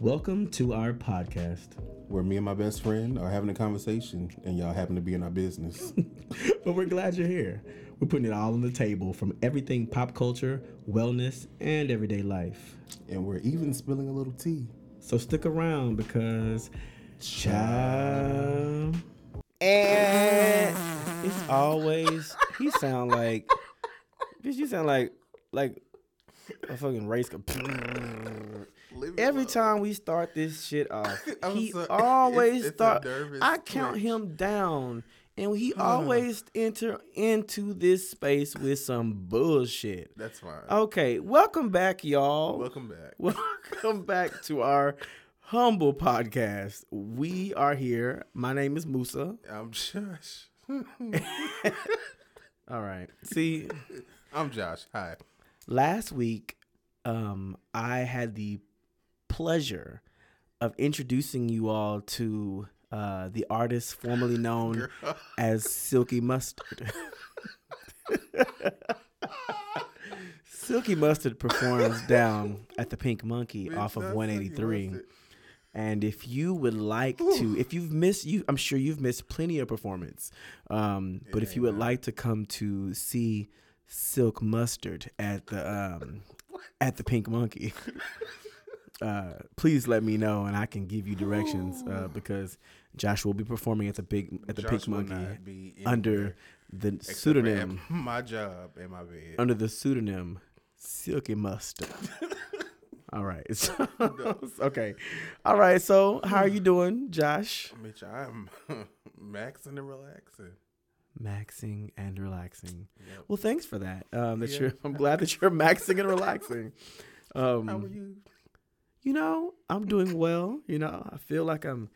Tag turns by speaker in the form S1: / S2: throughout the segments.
S1: Welcome to our podcast.
S2: where me and my best friend are having a conversation and y'all happen to be in our business.
S1: But we're glad you're here. We're putting it all on the table from everything pop culture, wellness, and everyday life.
S2: and we're even spilling a little tea.
S1: So stick around because child.
S3: And it's always he sound like bitch. You sound like like a fucking race. car. Every time we start this shit off, he
S2: so-
S3: always start. I count him down, and he always enter into this space with some bullshit.
S2: That's fine.
S3: Okay, welcome back, y'all.
S2: Welcome back.
S3: Welcome back to our humble podcast. We are here. My name is Musa.
S2: I'm Josh.
S3: All right. See,
S2: I'm Josh. Hi.
S3: last week, um, I had the pleasure of introducing you all to uh, the artist formerly known
S2: Girl.
S3: as Silky Mustard. Silky Mustard performs down at the Pink Monkey
S2: Bitch,
S3: off of 183. And if you would like to, if you've missed, you, I'm sure you've missed plenty of performance. Um, but if you would
S2: ain't
S3: like to come to see Silk Mustard at the um, at the Pink Monkey, uh, please let me know, and I can give you directions uh, because Josh will be performing at the big at the
S2: Josh
S3: Pink Monkey under the pseudonym
S2: my job and my bed.
S3: under the pseudonym Silky Mustard. All right. So, okay. All right. So, how are you doing, Josh?
S2: Bitch, I'm maxing and relaxing.
S3: Maxing and relaxing.
S2: Yep.
S3: Well, thanks for that. Um, that
S2: Yeah.
S3: you're. I'm glad that you're maxing and relaxing. Um,
S2: How are you?
S3: You know, I'm doing well. You know, I feel like I'm.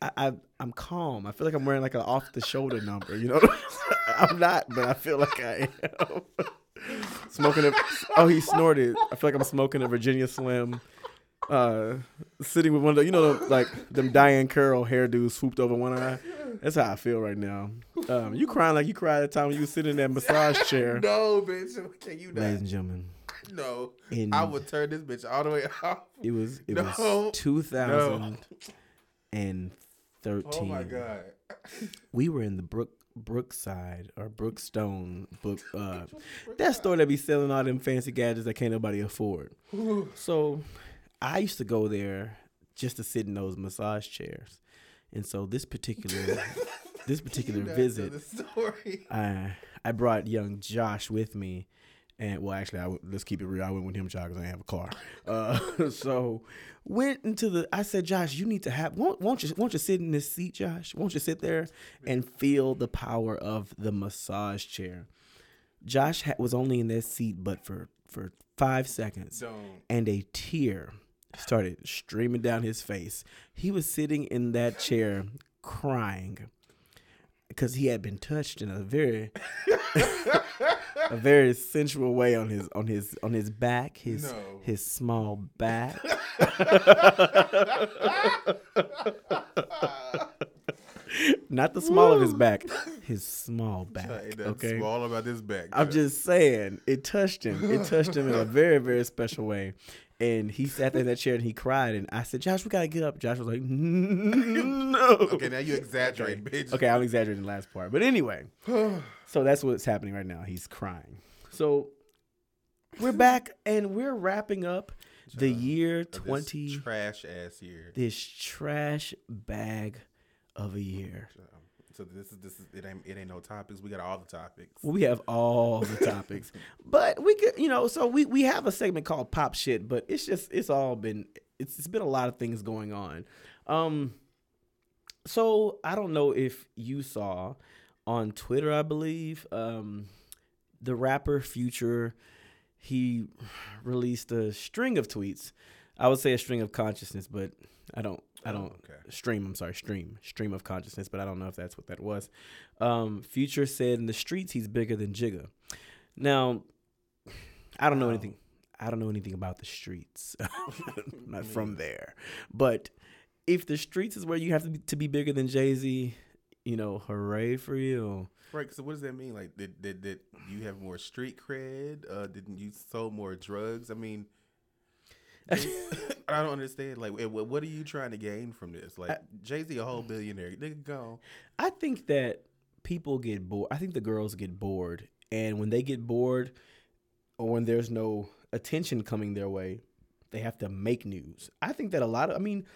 S3: I, I I'm calm. I feel like I'm wearing like an off the shoulder number. You know, I'm not, but I feel like I am. smoking a oh he snorted. I feel like I'm smoking a Virginia Slim. Uh, sitting with one of the you know the, like them Diahann Carroll hairdos swooped over one eye. That's how I feel right now. Um, you crying like you cried the time when you was sitting in that massage chair.
S2: No, bitch. Can you not?
S3: Ladies
S2: not?
S3: and gentlemen,
S2: No.
S3: in
S2: I would turn this bitch all the way off.
S3: it was it
S2: No.
S3: was 2013.
S2: Oh my god.
S3: we were in the Brook Brookside or Brookstone book uh that store that be selling all them fancy gadgets that can't nobody afford. So I used to go there just to sit in those massage chairs. And so this particular this particular visit. I I brought young Josh with me, and well, actually, I w- let's keep it real. I went with him, Josh, because I didn't have a car. Uh, so went into the. I said, Josh, you need to have. Won't, won't you? Won't you sit in this seat, Josh? Won't you sit there and feel the power of the massage chair? Josh ha- was only in that seat, but for for five seconds,
S2: Don't.
S3: and a tear started streaming down his face. He was sitting in that chair crying because he had been touched in a very a very sensual way on his on his on his back, his
S2: No.
S3: his small back. Not the small of his back, his small back. Okay.
S2: small about this back.
S3: I'm just saying, it touched him. It touched him in a very, very special way. And he sat there in that chair and he cried. And I said, Josh, we gotta get up. Josh was like, No.
S2: Okay, now you exaggerate, bitch.
S3: Okay, I'm exaggerating the last part. But anyway, so that's what's happening right now. He's crying. So we're back and we're wrapping up the year
S2: Of this
S3: 20,
S2: trash ass year.
S3: this trash bag of a year.
S2: Um, So this is this is it ain't it ain't no topics. We got all the topics.
S3: We have all the topics, but we could, you know, so we we have a segment called Pop Shit, but it's just it's all been it's it's been a lot of things going on. Um, so I don't know if you saw on Twitter, I believe, um, the rapper Future, he released a string of tweets. I would say a string of consciousness, but I don't I don't
S2: Oh, okay.
S3: stream. I'm sorry, stream stream of consciousness, but I don't know if that's what that was. Um, Future said in the streets he's bigger than Jigga. Now, I don't know
S2: Wow.
S3: anything. I don't know anything about the streets. Not from there, but if the streets is where you have to be, to be bigger than Jay Z, you know, hooray for you.
S2: Right. So what does that mean? Like, did did, did you have more street cred? Uh, didn't you sell more drugs? I mean, I don't understand. Like, what what are you trying to gain from this? Like, Jay Z, a whole billionaire, nigga, go.
S3: I think that people get bored. I think the girls get bored, and when they get bored, or when there's no attention coming their way, they have to make news. I think that a lot of, I mean,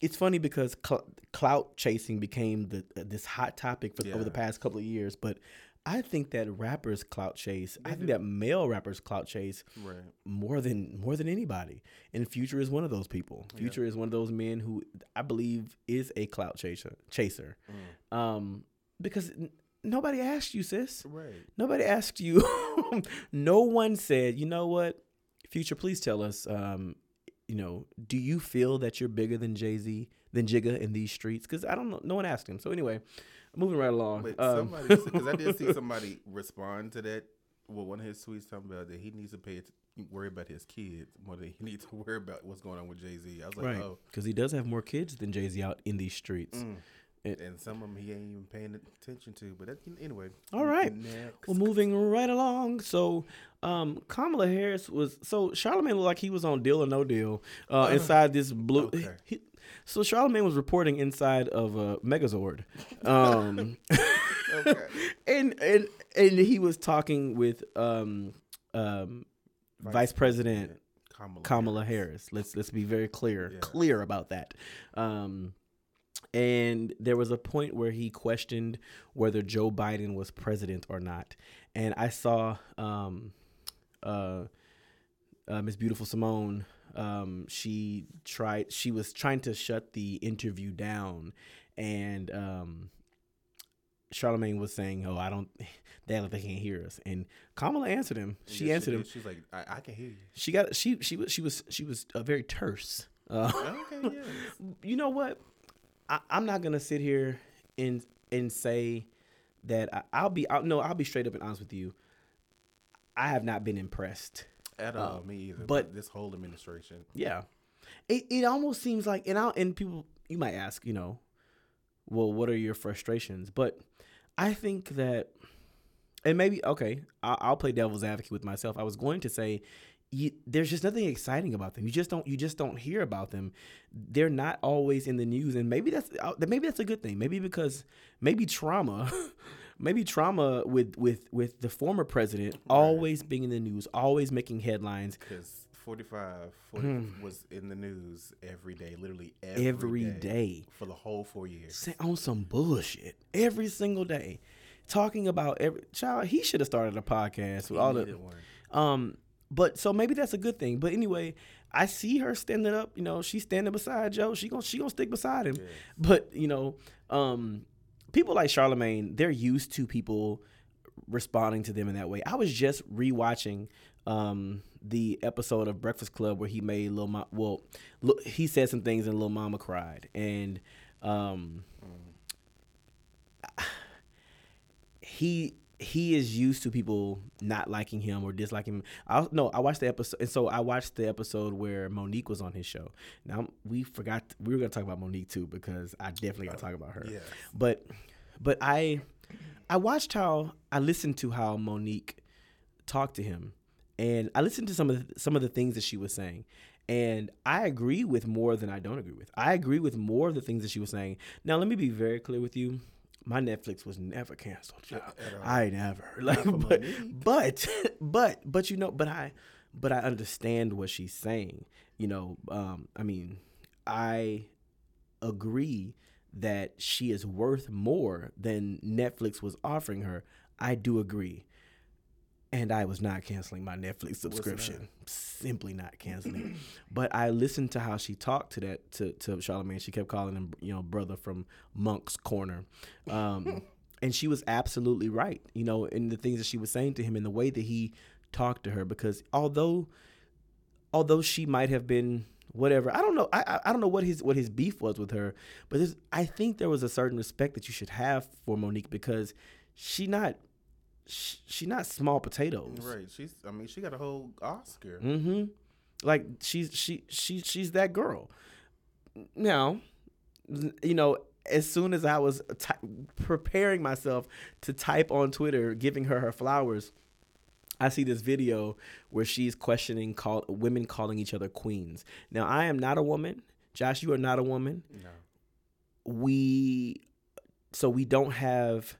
S3: it's funny because cl- clout chasing became the uh, this hot topic for
S2: Yeah.
S3: over the past couple of years, but I think that rappers clout chase. I think that male rappers clout chase
S2: Right.
S3: more than more than anybody. And Future is one of those people. Future is one of those men who I believe is a clout chaser. Chaser, um, because n- nobody asked you, sis.
S2: Right.
S3: Nobody asked you. no one said, you know what, Future, please tell us. Um, you know, do you feel that you're bigger than Jay Z, than Jigga in these streets? Because I don't know. No one asked him. So anyway, moving right along.
S2: But
S3: Um,
S2: somebody, because I did see somebody respond to that. Well, one of his tweets talking about that he needs to pay worry about his kids more than he needs to worry about what's going on with Jay Z. I was like,
S3: right,
S2: oh,
S3: because he does have more kids than Jay Z out in these streets.
S2: Mm.
S3: It-
S2: and some of them he ain't even paying attention to. But that, anyway.
S3: All right.
S2: Next.
S3: Well, moving right along. So, um, Kamala Harris was so Charlemagne looked like he was on Deal or No Deal uh, inside this blue.
S2: Okay.
S3: he- so Charlemagne was reporting inside of a Megazord, um,
S2: okay.
S3: and and and he was talking with um, um, Vice, President
S2: Kamala,
S3: Kamala Harris. Let's let's be very clear
S2: Yeah.
S3: clear about that. Um, and there was a point where he questioned whether Joe Biden was president or not. And I saw um, uh, uh, Miss Beautiful Simone. Um, she tried. She was trying to shut the interview down, and um, Charlemagne was saying, "Oh, I don't. They like they can't hear us." And Kamala answered him. She
S2: Yeah,
S3: answered him
S2: did. She's like, I, I can hear you.
S3: she got she she was she was she was uh, very terse. Uh,
S2: Okay, yes.
S3: you know what? I, I'm not gonna sit here and and say that I, I'll be I'll, no I'll be straight up and honest with you. I have not been impressed.
S2: At all, um, me either.
S3: but-
S2: But this whole administration.
S3: Yeah, it it almost seems like and I and people you might ask you know, well what are your frustrations? But I think that and maybe okay I'll, I'll play devil's advocate with myself. I was going to say you, there's just nothing exciting about them. You just don't you just don't hear about them. They're not always in the news, and maybe that's uh, maybe that's a good thing. Maybe because maybe trauma, maybe trauma with with with the former president always being in the news, always making headlines
S2: Because 45 40
S3: Hmm.
S2: was in the news every day, literally every,
S3: every day.
S2: For the whole four years.
S3: On some bullshit every single day, talking about every child. He should have started a podcast with
S2: He
S3: all the
S2: one.
S3: um. But so maybe that's a good thing. But anyway, I see her standing up. You know, she's standing beside Joe. She gonna she gonna stick beside him. But you know, um, people like Charlemagne, they're used to people responding to them in that way. I was just rewatching um the episode of Breakfast Club where he made Lil Mama. Well, look, he said some things and Lil Mama cried, and um, he he is used to people not liking him or disliking him. I no, I watched the episode, and so I watched the episode where Mo'Nique was on his show. Now we forgot we were gonna talk about Mo'Nique too because I definitely gotta talk about her.
S2: Yes.
S3: But but I I watched how I listened to how Mo'Nique talked to him, and I listened to some of the, some of the things that she was saying. And I agree with more than I don't agree with. I agree with more of the things that she was saying. Now, let me be very clear with you. My Netflix was never canceled. I never. Like, but, but, but, but, you know, but I, but I understand what she's saying. You know, um, I mean, I agree that she is worth more than Netflix was offering her. I do agree. And I was not canceling my Netflix subscription. Simply not canceling. but I listened to how she talked to that to, to Charlemagne. She kept calling him, you know, brother from Monk's Corner. Um, and she was absolutely right, you know, in the things that she was saying to him and the way that he talked to her. Because although although she might have been whatever. I don't know. I I, I don't know what his what his beef was with her, but I think there was a certain respect that you should have for Mo'Nique because she not she, she not small potatoes.
S2: Right. She's. I mean, she got a whole Oscar.
S3: Mm-hmm. Like she's she she she's that girl. Now, you know, as soon as I was ty- preparing myself to type on Twitter, giving her her flowers, I see this video where she's questioning call women calling each other queens. Now I am not a woman. Josh, you are not a woman.
S2: No.
S3: We so we don't have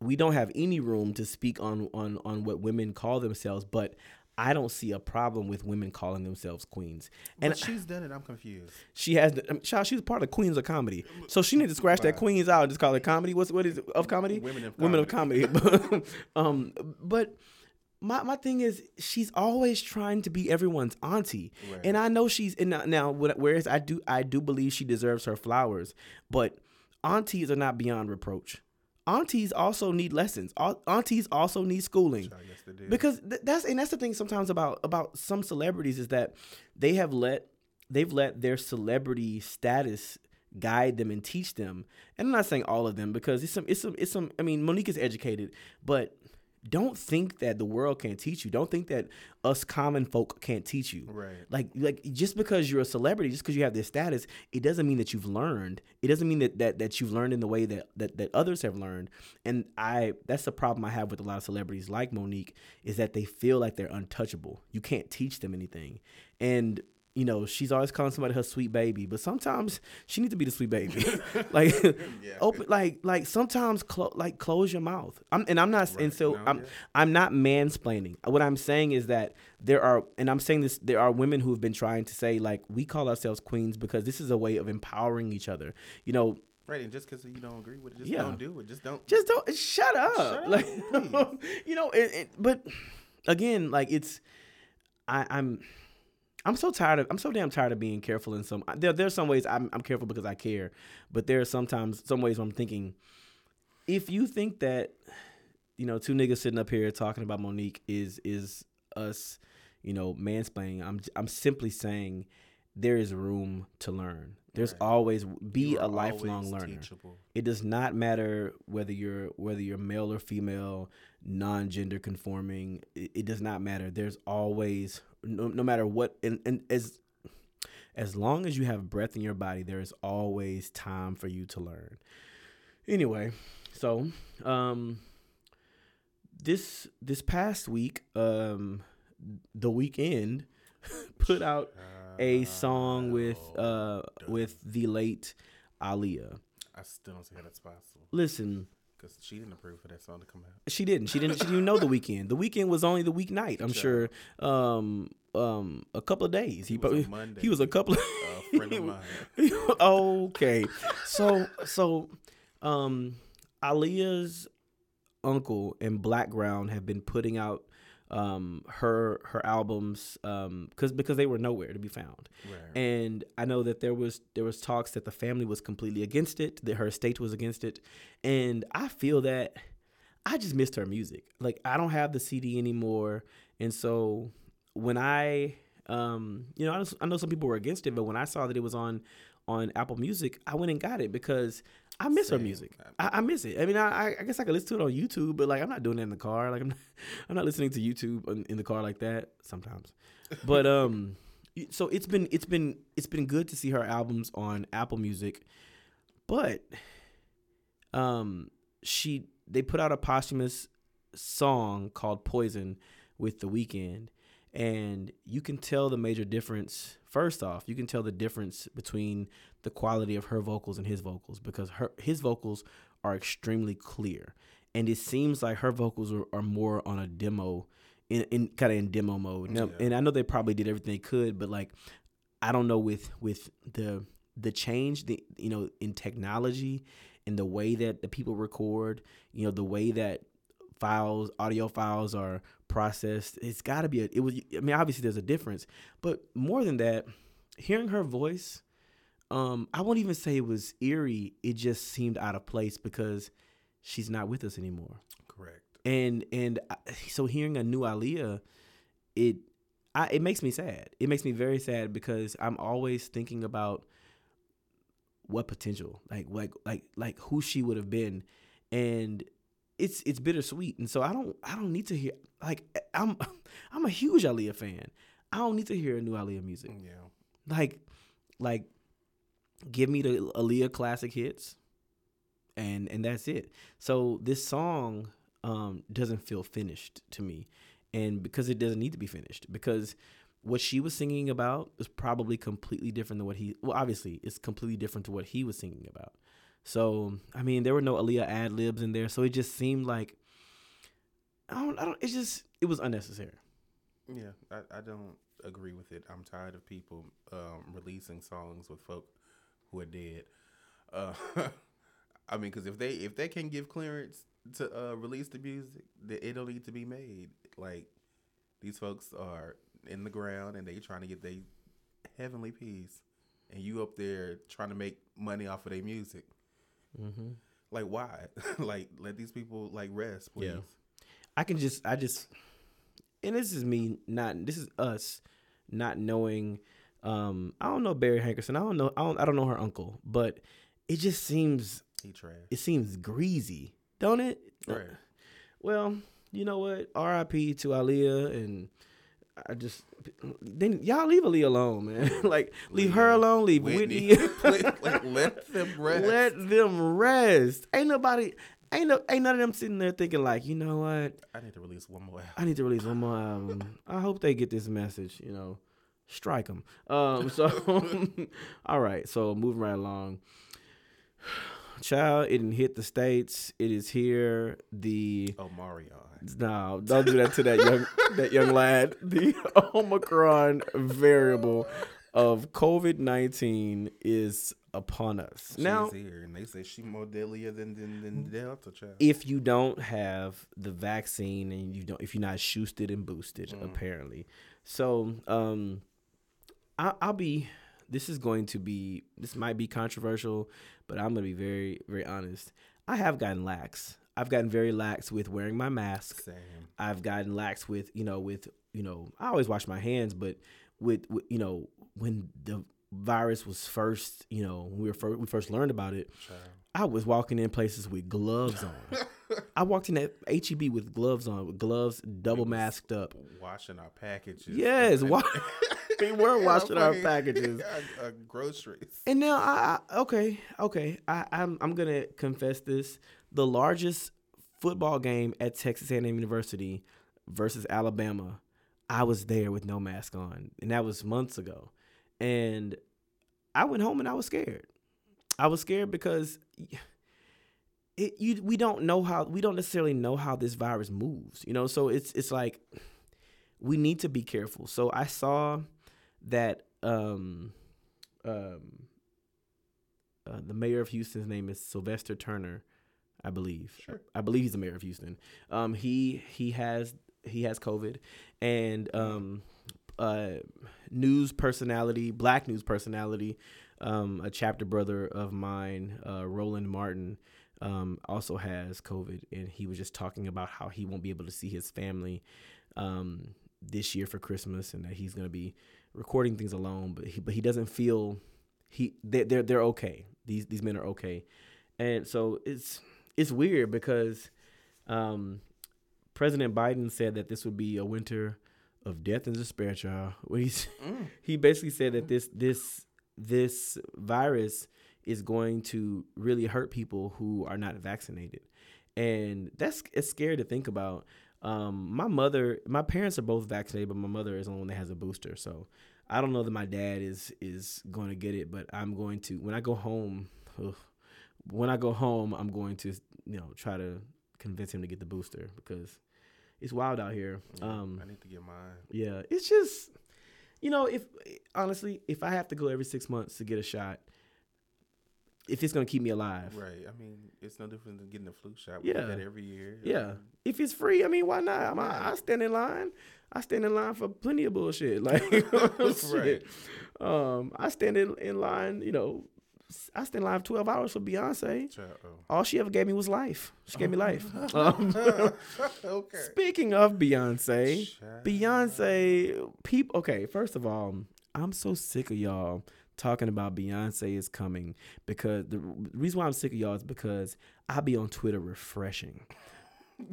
S3: we don't have any room to speak on on on what women call themselves, but I don't see a problem with women calling themselves queens.
S2: And
S3: And
S2: she's done it. I'm confused.
S3: she has, I mean, child, she's part of Queens of Comedy, so she needs to scratch that Queens out and just call it comedy. What's what is it of comedy?
S2: Women of
S3: Women of comedy. um, but my my thing is, she's always trying to be everyone's auntie,
S2: Right.
S3: and I know she's and now- now. Whereas I do I do believe she deserves her flowers, but aunties are not beyond reproach. Aunties also need lessons. Aunties also need schooling
S2: Child, yes, they did.
S3: because th- that's and that's the thing sometimes about about some celebrities is that they have let they've let their celebrity status guide them and teach them and i'm not saying all of them because it's some it's some it's some i mean monique is educated but don't think that the world can't teach you. Don't think that us common folk can't teach you.
S2: Right.
S3: like like just because you're a celebrity just because you have this status it doesn't mean that you've learned. It doesn't mean that that, that you've learned in the way that, that that others have learned. And i that's the problem i have with a lot of celebrities like monique is that they feel like they're untouchable. You can't teach them anything. And you know she's always calling somebody her sweet baby but sometimes she needs to be the sweet baby like open like like sometimes clo- like close your mouth i'm and i'm not and so
S2: No,
S3: i'm
S2: yeah.
S3: I'm not mansplaining. What I'm saying is that there are, and I'm saying this, there are women who have been trying to say like we call ourselves queens because this is a way of empowering each other. You know,
S2: Right. And just because you don't agree with it, just
S3: Yeah.
S2: don't do it. Just don't.
S3: just don't shut up.
S2: Shut up,
S3: like, you know, it, it, but again, like it's, I, I'm. I'm so tired of I'm so damn tired of being careful in some there there's some ways I'm I'm careful because I care, but there are sometimes some ways where I'm thinking if you think that you know two niggas sitting up here talking about Mo'Nique is is us, you know, mansplaining, I'm I'm simply saying there is room to learn. There's
S2: Right.
S3: always be a lifelong learner.
S2: Teachable.
S3: It does not matter whether you're whether you're male or female, non-gender conforming. It, it does not matter. There's always no, no matter what and, and as as long as you have breath in your body, there is always time for you to learn. Anyway, so um this this past week, um the Weeknd put out a song with uh with the late Aaliyah.
S2: I still don't see how that's possible
S3: Listen,
S2: because she didn't approve for that song to come out.
S3: she didn't. She didn't. She didn't know the Weeknd. The Weeknd was only the weeknight. I'm sure. Um, um, a couple of days. He
S2: It was a
S3: probably
S2: Monday.
S3: he was a couple. Of,
S2: A friend of mine.
S3: okay, so so, um, Aaliyah's uncle and Blackground have been putting out um her her albums um because because they were nowhere to be found
S2: Right.
S3: and I know that there was there was talks that the family was completely against it, that her estate was against it, and I feel that I just missed her music. Like I don't have the CD anymore, and so when I um you know I, know- I know some people were against it, but when I saw that it was on on Apple Music, I went and got it because I miss her music. I, I miss it. I mean, I, I guess I could listen to it on YouTube, but like I'm not doing it in the car. Like I'm not, I'm not listening to YouTube in, in the car like that sometimes. But um, so it's been it's been it's been good to see her albums on Apple Music, but um, she they put out a posthumous song called Poison with The Weeknd, and you can tell the major difference. First off, you can tell the difference between the quality of her vocals and his vocals because her his vocals are extremely clear, and it seems like her vocals are, are more on a demo, in, in kind of in demo mode. Now,
S2: Yeah.
S3: and I know they probably did everything they could, but like I don't know with with the the change the you know in technology in the way that the people record, you know, the way that files, audio files are processed, it's got to be a it was I mean obviously there's a difference, but more than that, hearing her voice um I won't even say it was eerie, it just seemed out of place because she's not with us anymore
S2: Correct.
S3: and and so hearing a new Aaliyah, it I, it makes me sad. It makes me very sad because I'm always thinking about what potential, like like like like who she would have been, and it's it's bittersweet. And so I don't I don't need to hear like I'm I'm a huge Aaliyah fan. I don't need to hear a new Aaliyah music.
S2: Yeah.
S3: Like like give me the Aaliyah classic hits and and that's it. So this song um doesn't feel finished to me. and because it doesn't need to be finished because what she was singing about is probably completely different than what he well obviously it's completely different to what he was singing about so i mean there were no Aaliyah ad libs in there so it just seemed like i don't i don't it's just it was unnecessary
S2: Yeah, I, I don't agree with it. I'm tired of people um, releasing songs with folk who are dead. Uh, I mean, because if they if they can give clearance to uh, release the music, then it don't need to be made. Like these folks are in the ground and they trying to get their heavenly peace, and you up there trying to make money off of their music.
S3: mm-hmm.
S2: Like why? like let these people like rest, please.
S3: Yeah. I can just I just and this is me not this is us not knowing um I don't know Barry Hankerson. I don't know I don't I don't know her uncle, but it just seems
S2: He trash.
S3: it seems greasy, don't it?
S2: Right.
S3: Well, you know what? R.I.P. to Aaliyah and I just then y'all leave Aaliyah alone, man. like leave her alone, leave
S2: Whitney,
S3: Whitney.
S2: like, let them rest.
S3: Let them rest. Ain't nobody ain't no ain't none of them sitting there thinking like, you know what?
S2: I need to release one more album.
S3: I need to release one more album. I hope they get this message. You know, strike them. Um. So, all right. So moving right along. Child, it didn't hit the states. It is here. The
S2: Oh, Marion.
S3: no, don't do that to that young that young lad. The Omicron variable of COVID nineteen is upon us
S2: She's
S3: now.
S2: here, and they say she more deadlier than than, than Delta child.
S3: if you don't have the vaccine and you don't if you're not boosted and boosted
S2: Mm.
S3: apparently so um I, i'll be this is going to be this might be controversial but i'm gonna be very very honest i have gotten lax i've gotten very lax with wearing my mask
S2: Same.
S3: I've gotten lax with, you know, with, you know, I always wash my hands, but with, with you know, when the virus was first, you know, when we were first, we first learned about it,
S2: Child.
S3: I was walking in places with gloves on. I walked in at HEB with gloves on, with gloves double masked up.
S2: Washing our packages.
S3: Yes, wa- we were washing our packages.
S2: uh, groceries.
S3: And now I, I okay, okay. I, I'm I'm gonna confess this. The largest football game at Texas A&M University versus Alabama, I was there with no mask on, and that was months ago. And I went home and I was scared. I was scared because it you we don't know how we don't necessarily know how this virus moves, you know. So it's it's like we need to be careful. So I saw that um um uh, the mayor of Houston's name is Sylvester Turner, I believe.
S2: Sure.
S3: I believe he's the mayor of Houston. Um, he he has he has COVID, and um, uh, news personality, black news personality, um, a chapter brother of mine, uh, Roland Martin, um, also has COVID, and he was just talking about how he won't be able to see his family um, this year for Christmas, and that he's going to be recording things alone. But he but he doesn't feel he they they're they're okay. These these men are okay, and so it's it's weird because um, President Biden said that this would be a winter of death and despair, child. Well, he's,
S2: Mm.
S3: he basically said that this this this virus is going to really hurt people who are not vaccinated, and that's it's scary to think about. Um, my mother, my parents are both vaccinated, but my mother is the only one that has a booster. So I don't know that my dad is is going to get it, but I'm going to when I go home. ugh, when I go home, I'm going to you know try to convince him to get the booster because it's wild out here.
S2: Yeah,
S3: Um,
S2: I need to get mine.
S3: yeah, it's just you know if honestly if I have to go every six months to get a shot, if it's gonna keep me alive,
S2: Right. I mean, it's no different than getting a flu shot. We
S3: Yeah.
S2: do that every year.
S3: Yeah. if it's free, I mean, why not? I'm,
S2: Right.
S3: I, I stand in line. I stand in line for plenty of bullshit. Like, shit. Um, I stand in, in line. You know, I stand in line for twelve hours for Beyonce.
S2: Child, oh.
S3: All she ever gave me was life. She gave me life. Um,
S2: okay.
S3: speaking of Beyonce,
S2: Child.
S3: Beyonce, people. Okay, first of all, I'm so sick of y'all talking about Beyonce is coming because the reason why I'm sick of y'all is because I be on Twitter refreshing.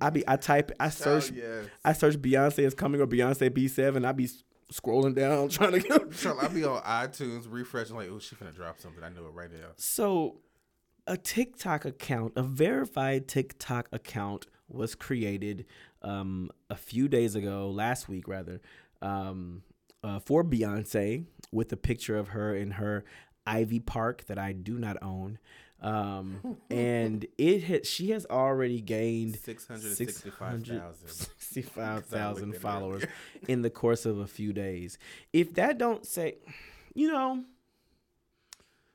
S3: I be I type I search
S2: Child, yes.
S3: I search Beyonce is coming or Beyonce B7. I be scrolling down trying to get.
S2: Child, I be on iTunes refreshing like, oh, she finna drop something. I know it right now.
S3: So, a TikTok account, a verified TikTok account, was created um, a few days ago, last week rather, um, uh, for Beyonce with a picture of her in her Ivy Park that I do not own. Um, and it had, she has already gained
S2: 665,000.
S3: 65,000 followers in the course of a few days. If that don't say, you know,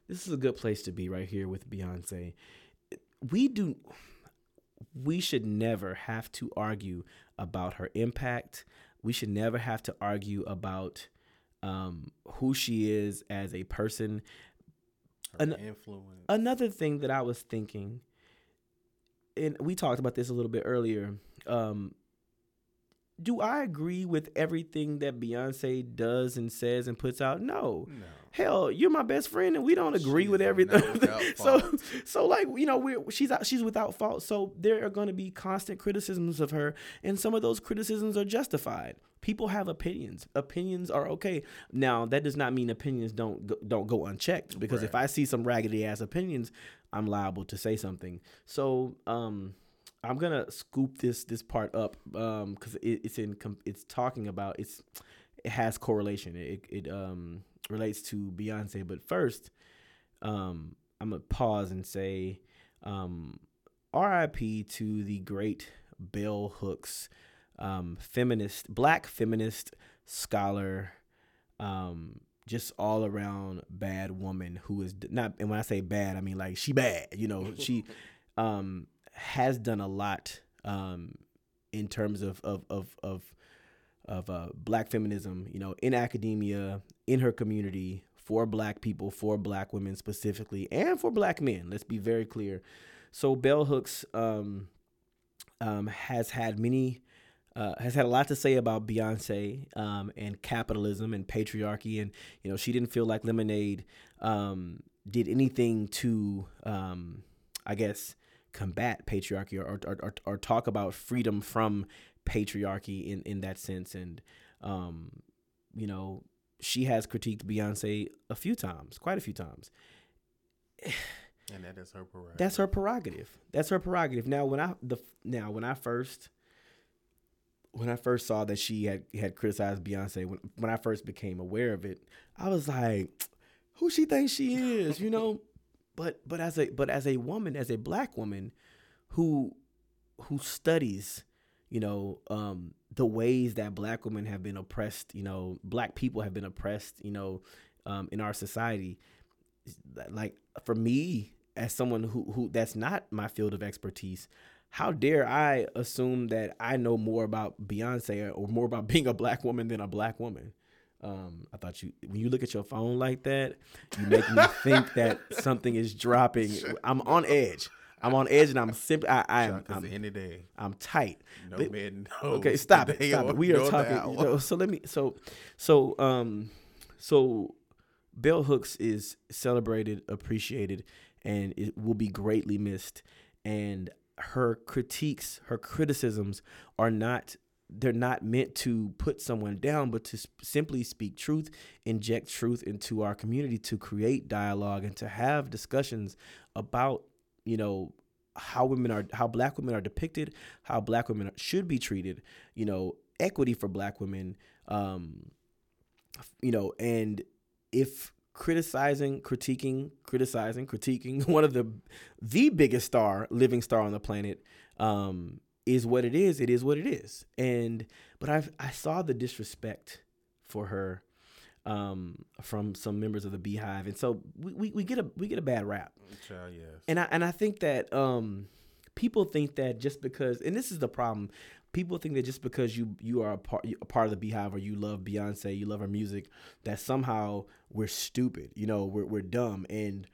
S3: this is a good place to be right here with Beyonce. We do we should never have to argue about her impact. We should never have to argue about um, who she is as a person. An-
S2: influence.
S3: Another thing that I was thinking, and we talked about this a little bit earlier. Um, do I agree with everything that Beyonce does and says and puts out? No.
S2: no.
S3: Hell, you're my best friend, and we don't agree
S2: She's
S3: with everything. so, so like you know, we're she's out, she's without fault. So there are going to be constant criticisms of her, and some of those criticisms are justified. People have opinions. Opinions are okay. Now that does not mean opinions don't go, don't go unchecked. Because if I see some raggedy ass opinions, I'm liable to say something. So um, I'm gonna scoop this this part up um because it, it's in it's talking about it's it has correlation. It it um relates to Beyonce, but first, um, I'm gonna pause and say, um, R.I.P. to the great Bell Hooks, um, feminist, black feminist scholar, um, just all around bad woman who is not. And when I say bad, I mean like she bad. You know, she um has done a lot um in terms of of of of of uh, black feminism, you know, in academia, in her community, for black people, for black women specifically, and for black men. Let's be very clear. So Bell Hooks um, um, has had many, uh, has had a lot to say about Beyonce um, and capitalism and patriarchy, and you know, she didn't feel like Lemonade um, did anything to, um, I guess, combat patriarchy or, or, or, or talk about freedom from patriarchy in, in that sense. And, um, you know, she has critiqued Beyonce a few times, quite a few times.
S2: And that is her prerogative.
S3: That's her prerogative. That's her prerogative. Now, when I the now when I first when I first saw that she had had criticized Beyonce, when when I first became aware of it, I was like, "Who she thinks she is?" You know. But but as a but as a woman, as a black woman, who who studies, you know, um, the ways that black women have been oppressed, you know, black people have been oppressed, you know, um, in our society. Like for me, as someone who who that's not my field of expertise, how dare I assume that I know more about Beyonce or more about being a black woman than a black woman? Um, I thought you when you look at your phone like that, you make me think that something is dropping. I'm on edge. I'm on edge, and I'm simply I, I'm I'm,
S2: the end day,
S3: I'm tight.
S2: no
S3: But-
S2: man knows.
S3: Okay, stop it. Stop it. We are talking. you know, so let me. So, so um, so Bell Hooks is celebrated, appreciated, and it will be greatly missed. And her critiques, her criticisms, are not. They're not meant to put someone down, but to sp- simply speak truth, inject truth into our community, to create dialogue and to have discussions about, you know, how women are how black women are depicted how black women should be treated you know equity for black women um you know and if criticizing critiquing criticizing critiquing one of the the biggest star living star on the planet um is what it is it is what it is. And but i i saw the disrespect for her um from some members of the beehive. And so we, we, we get a we get a bad rap.
S2: Child, yes.
S3: and I and I think that um people think that just because and this is the problem. People think that just because you you are a part a part of the beehive or you love Beyonce you love her music that somehow we're stupid. You know we're we're dumb. And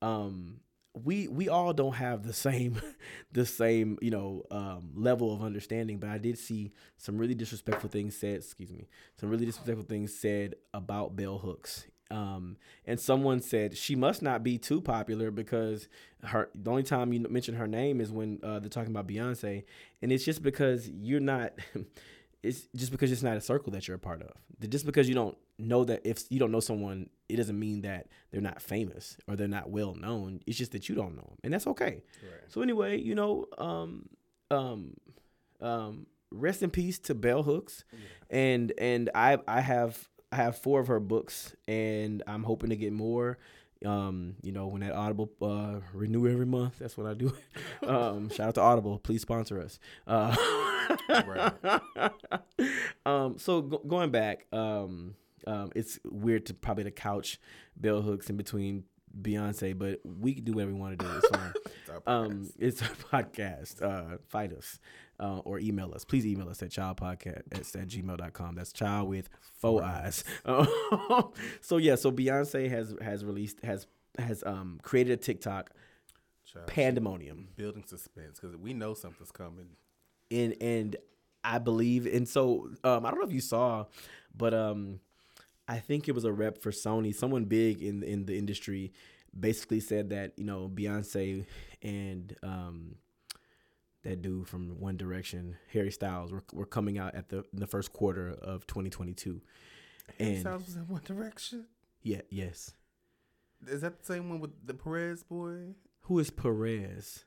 S3: um we we all don't have the same the same you know um, level of understanding but i did see some really disrespectful things said excuse me some really disrespectful things said about bell hooks. Um, and someone said she must not be too popular because her the only time you mention her name is when uh, they're talking about beyonce. And it's just because you're not it's just because it's not a circle that you're a part of. Just because you don't know that if you don't know someone it doesn't mean that they're not famous or they're not well known it's just that you don't know them and that's okay
S2: Right.
S3: so anyway you know um um um rest in peace to Bell Hooks, and and I I have I have four of her books, and I'm hoping to get more. Um, you know, when that Audible uh, renew every month, that's what I do. um, shout out to Audible, please sponsor us. Uh, um, so go- going back, um, um, it's weird to probably to couch Bell Hooks in between Beyonce, but we can do whatever we want to do. It's fine.
S2: It's our
S3: um,
S2: podcast.
S3: it's our podcast. Uh, fight us uh, or email us. Please email us at childpodcast at, at gmail.com. That's child with four eyes. so yeah, so Beyonce has has released has has um created a TikTok
S2: Child,
S3: pandemonium
S2: building suspense because we know something's coming.
S3: and and I believe and so um I don't know if you saw, but um I think it was a rep for Sony, someone big in in the industry, basically said that you know Beyonce and um that dude from One Direction, Harry Styles, were, were coming out at the in the first quarter of 2022, and
S2: Sounds was in One Direction.
S3: yeah, yes.
S2: Is that the same one with the Perez boy?
S3: Who is Perez?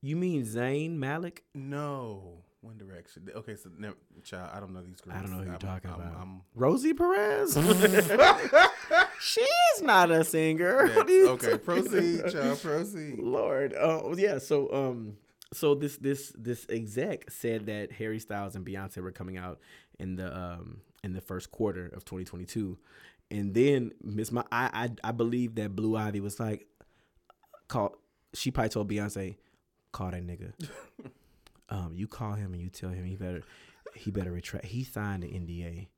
S3: You mean Zayn Malik?
S2: No, One Direction. Okay, so never, child, I don't know these girls.
S3: I don't know who you're
S2: I'm-
S3: talking
S2: I'm-
S3: about.
S2: I'm-
S3: Rosie Perez? She's not a singer.
S2: Yeah,
S3: What are you
S2: okay,
S3: talking
S2: proceed, child, proceed.
S3: Lord. Oh yeah. So um, so this this this exec said that Harry Styles and Beyonce were coming out in the um in the first quarter of 2022, and then Miss My I I, I believe that Blue Ivy was like, call. She probably told Beyonce, call that nigga. um, you call him and you tell him he better he better retract. He signed the NDA.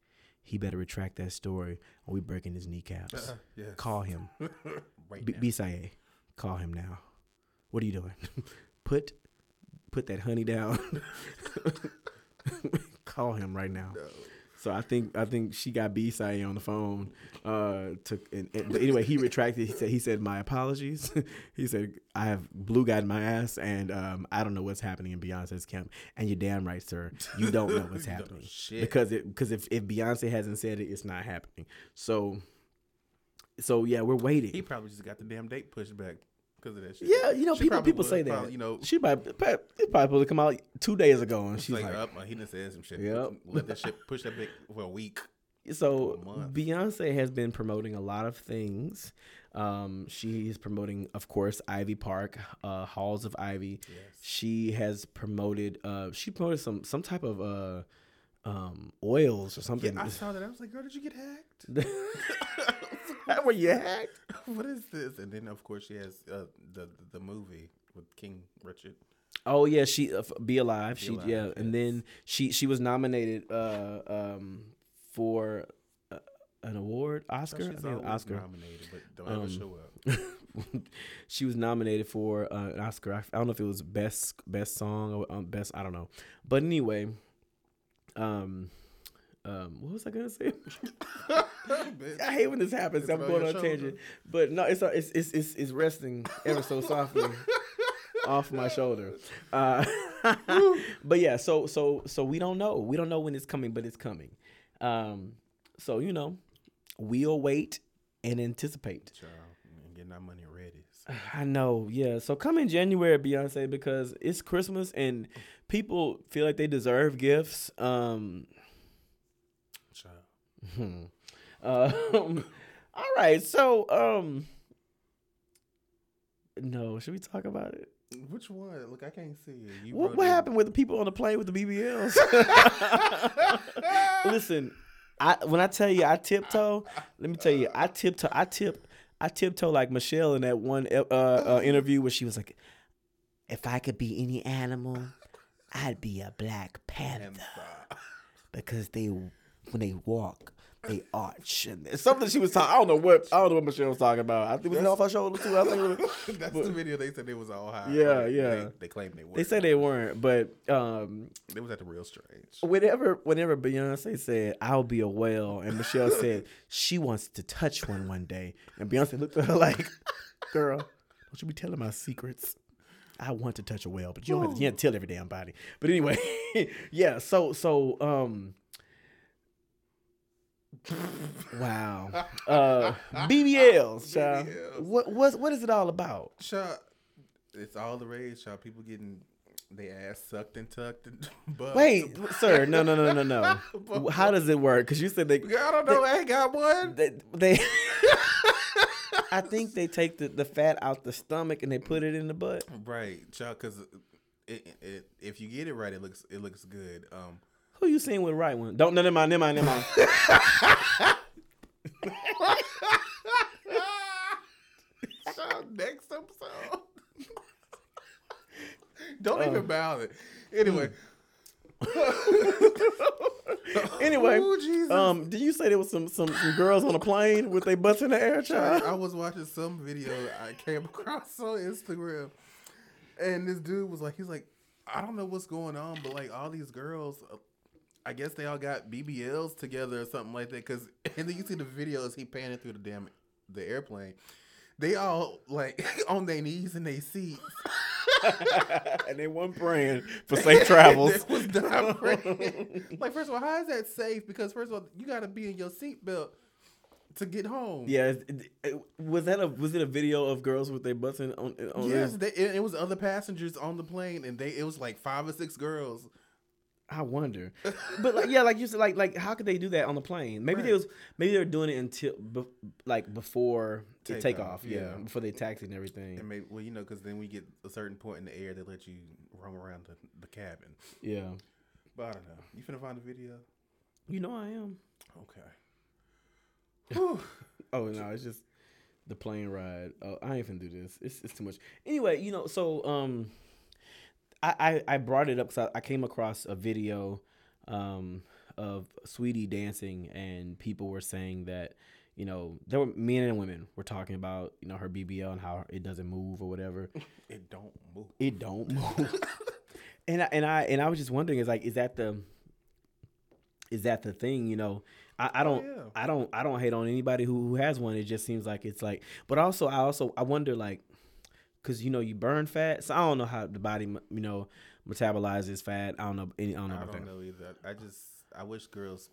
S3: He better retract that story, or we breaking his kneecaps.
S2: Uh, yes.
S3: Call him.
S2: right
S3: B-. Bisaye, call him now. What are you doing? put put that honey down. call him right now.
S2: No.
S3: So I think I think she got Bisaye on the phone. Uh, to and, and- but anyway, he retracted. He said he said my apologies. he said I have blue guy in my ass, and um, I don't know what's happening in Beyonce's camp. And you're damn right, sir. You don't know what's
S2: You don't know
S3: happening because it because if if Beyonce hasn't said it, it's not happening. So. So yeah, we're waiting.
S2: He probably just got the damn date pushed back because of that shit.
S3: Yeah, you know,
S2: She
S3: people people
S2: would,
S3: say that.
S2: probably, you know,
S3: she probably it probably to come out two days ago, and
S2: she's like,
S3: like,
S2: up, he done said some shit.
S3: Yep.
S2: Let that shit push that big for a week.
S3: so
S2: a.
S3: Beyonce has been promoting a lot of things. Um, she is promoting, of course, Ivy Park, uh, Halls of Ivy.
S2: Yes.
S3: She has promoted. Uh, she promoted some some type of uh, um, oils or
S2: Yeah,
S3: something.
S2: I saw that. I was like, girl, did you get hacked?
S3: Were you hacked?
S2: what is this? And then, of course, she has uh, the the movie with King Richard.
S3: Oh yeah, she uh, be alive. she
S2: Alive,
S3: yeah, and then she she was nominated uh um for uh, an award Oscar I
S2: she's
S3: think it Oscar.
S2: nominated, but don't ever
S3: Um,
S2: show up.
S3: she was nominated for uh, an Oscar. I, I don't know if it was best best song or um, best. I don't know, but anyway, um, um, what was I gonna say? I hate when this happens.
S2: Is
S3: I'm going on a tangent, but no, it's it's it's it's, it's resting ever so softly off my shoulder. Uh, but yeah, so so so we don't know. We don't know when it's coming, but it's coming. Um, so you know, we'll wait and anticipate.
S2: Child, and getting our money ready.
S3: I know, yeah. So come in January, Beyonce, because it's Christmas and people feel like they deserve gifts. Um, um all right, so um, no, should we talk about it?
S2: Which one? Look, I can't see it. You
S3: What, what happened with the people on the plane with the BBLs? Listen, I when I tell you I tiptoe, let me tell you I tiptoe, I tip, I tiptoe like Michelle in that one uh, uh, interview where she was like, "If I could be any animal, I'd be a black panther because they when they walk." They arch and it's something she was talking. I don't know what I don't know what Michelle was talking about. I think it was off her shoulder too. I think it was,
S2: That's
S3: But-
S2: the video they said they was all high.
S3: Yeah, yeah.
S2: They, they claimed they were.
S3: they said they weren't, but um,
S2: They was at the real strange.
S3: whenever whenever Beyonce said I'll be a whale and Michelle said she wants to touch one one day and Beyonce looked at her like girl don't you be telling my secrets I want to touch a whale but you don't have to, you have to tell every damn body but anyway yeah so so um wow uh BBLs child.
S2: BBLs.
S3: what what what is it all about
S2: Child, it's all the rage. Child, people getting they ass sucked and tucked and.
S3: Wait, sir, no, no, no, no, no. How does it work? Because you said they
S2: I don't know. I ain't got one.
S3: they, they I think they take the, the fat out the stomach and they put it in the butt.
S2: Right, child. Because it, it, if you get it right, it looks it looks good. Um,
S3: Who you seeing with right one? Don't no, never mind, never mind, never mind.
S2: child, next episode. don't
S3: Uh,
S2: even bow it. Anyway.
S3: anyway,
S2: Ooh,
S3: um, did you say there was some, some some girls on a plane with their butts in the air, child?
S2: I was watching some video I came across on Instagram, and this dude was like, he's like, I don't know what's going on, but like all these girls, uh, I guess they all got BBLs together or something like that. Cause and then you see the videos he panning through the damn the airplane. They all like on their knees in their seats.
S3: and they weren't praying for safe travels.
S2: Was not praying. like first of all, how is that safe? Because first of all, you got to be in your seatbelt to get home.
S3: Yeah, it- it- was that a was it a video of girls with their butts in on? on
S2: Yes, they, it, it was other passengers on the plane, and they it was like five or six girls.
S3: I wonder, but like yeah, like you said, like like how could they do that on the plane? Maybe they was maybe they were doing it until be, like before the
S2: Takeoff,
S3: takeoff, yeah,
S2: yeah.
S3: before they taxi and everything.
S2: And maybe well, you know, because then we get a certain point in the air, they let you roam around the, the cabin.
S3: Yeah,
S2: But I don't know. You finna find the video?
S3: you know I am.
S2: Okay.
S3: Oh no, it's just the plane ride. Oh, I ain't finna do this. It's it's too much. Anyway, you know, so um, I I, I brought it up because I, I came across a video um of Sweetie dancing, and people were saying that you know there were men and women were talking about you know her BBL and how it doesn't move or whatever.
S2: it don't move.
S3: It don't move. and I, and I and I was just wondering is like is that the is that the thing you know I, I don't
S2: yeah.
S3: I don't I don't hate on anybody who, who has one it just seems like it's like but also I also I wonder like because you know you burn fat so I don't know how the body you know metabolizes fat I don't know any I don't know
S2: I don't know either. I just I wish girls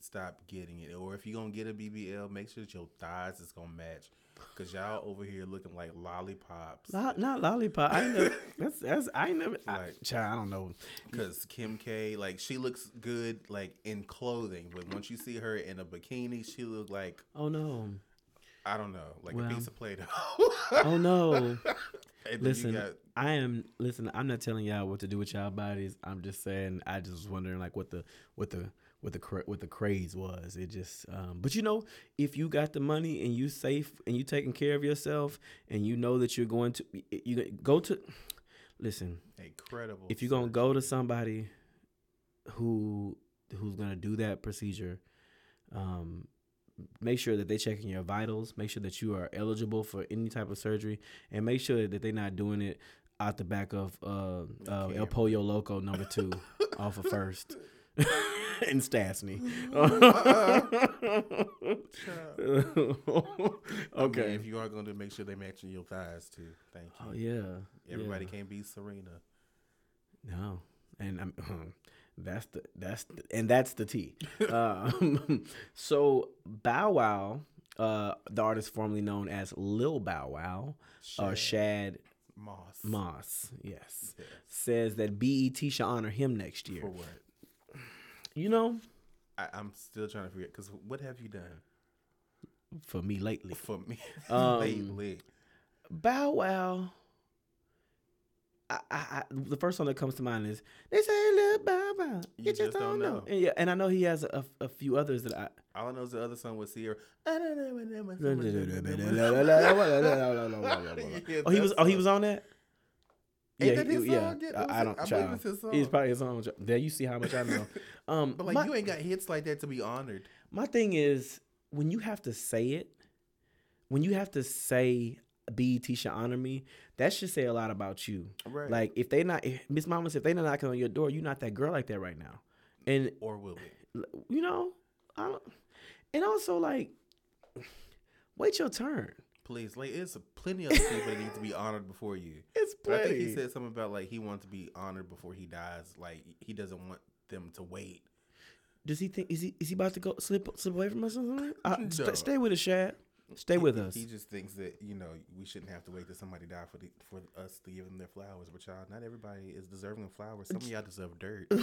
S2: stop getting it, or if you're gonna get a BBL, make sure that your thighs is gonna match. Cause y'all over here looking like lollipops.
S3: Lo- not lollipop I never that's that's I never I,
S2: Like-
S3: child, I don't know
S2: Cause Kim K, like she looks good, like in clothing, but once you see her in a bikini, she look like
S3: oh no
S2: I don't know, like
S3: Well.
S2: a piece of Play-Doh.
S3: oh no Listen,
S2: got,
S3: I am listen. I'm not telling y'all what to do with y'all bodies. I'm just saying. I just was wondering like what the what the what the what the craze was. It just. Um, but you know, if you got the money and you safe and you taking care of yourself and you know that you're going to you go to. Listen,
S2: incredible.
S3: if you're gonna go to somebody who who's gonna do that procedure, um, make sure that they're checking your vitals. Make sure that you are eligible for any type of surgery, and make sure that they're not doing it out the back of uh, uh, El Pollo Loco number two off of first in Stastney.
S2: okay,
S3: okay.
S2: if you are gonna make sure they match your thighs too. Thank you.
S3: Oh yeah.
S2: Everybody
S3: yeah.
S2: can't be Serena.
S3: No, and I'm that's the that's the, and that's the T. um, so Bow Wow, uh, the artist formerly known as Lil Bow Wow, or Shad
S2: Moss.
S3: Moss, yes,
S2: Yes.
S3: says that BET should honor him next year.
S2: For what?
S3: You know,
S2: I, I'm still trying to forget. Cause what have you done
S3: for me lately,
S2: for me
S3: Um,
S2: lately?
S3: Bow Wow. I, I, I, the first song that comes to mind is "They say Lil Bow Wow." You, just, don't know. And yeah, and I know he has a, a few others that I.
S2: All I know is the other song was Ciara.
S3: Oh, he was. Oh, he was on that.
S2: Ain't
S3: Yeah,
S2: that his
S3: he- yeah.
S2: song? Yeah,
S3: I, I don't.
S2: I
S3: child.
S2: it's his song.
S3: It's probably his song. There, you see how much I know. Um,
S2: But like
S3: my,
S2: you ain't got hits like that to be honored.
S3: my thing is when you have to say it, when you have to say BET should honor me, that should say a lot about you.
S2: Right.
S3: Like if they not, Miss Mama, if they not knocking on your door, you're not that girl like that right now. And
S2: or will we?
S3: you know, I don't. And also like, wait your turn.
S2: Please, like it's plenty of people that need to be honored before you.
S3: It's
S2: But I think he said something about like he wants to be honored before he dies. Like he doesn't want them to wait.
S3: Does he think is he is he about to go slip slip away from us or something? Uh,
S2: No.
S3: st- stay with us, Shad. Stay
S2: He-
S3: with us.
S2: He just thinks that you know we shouldn't have to wait till somebody die for the, for us to give them their flowers. But y'all, not everybody is deserving of flowers. Some of y'all deserve dirt.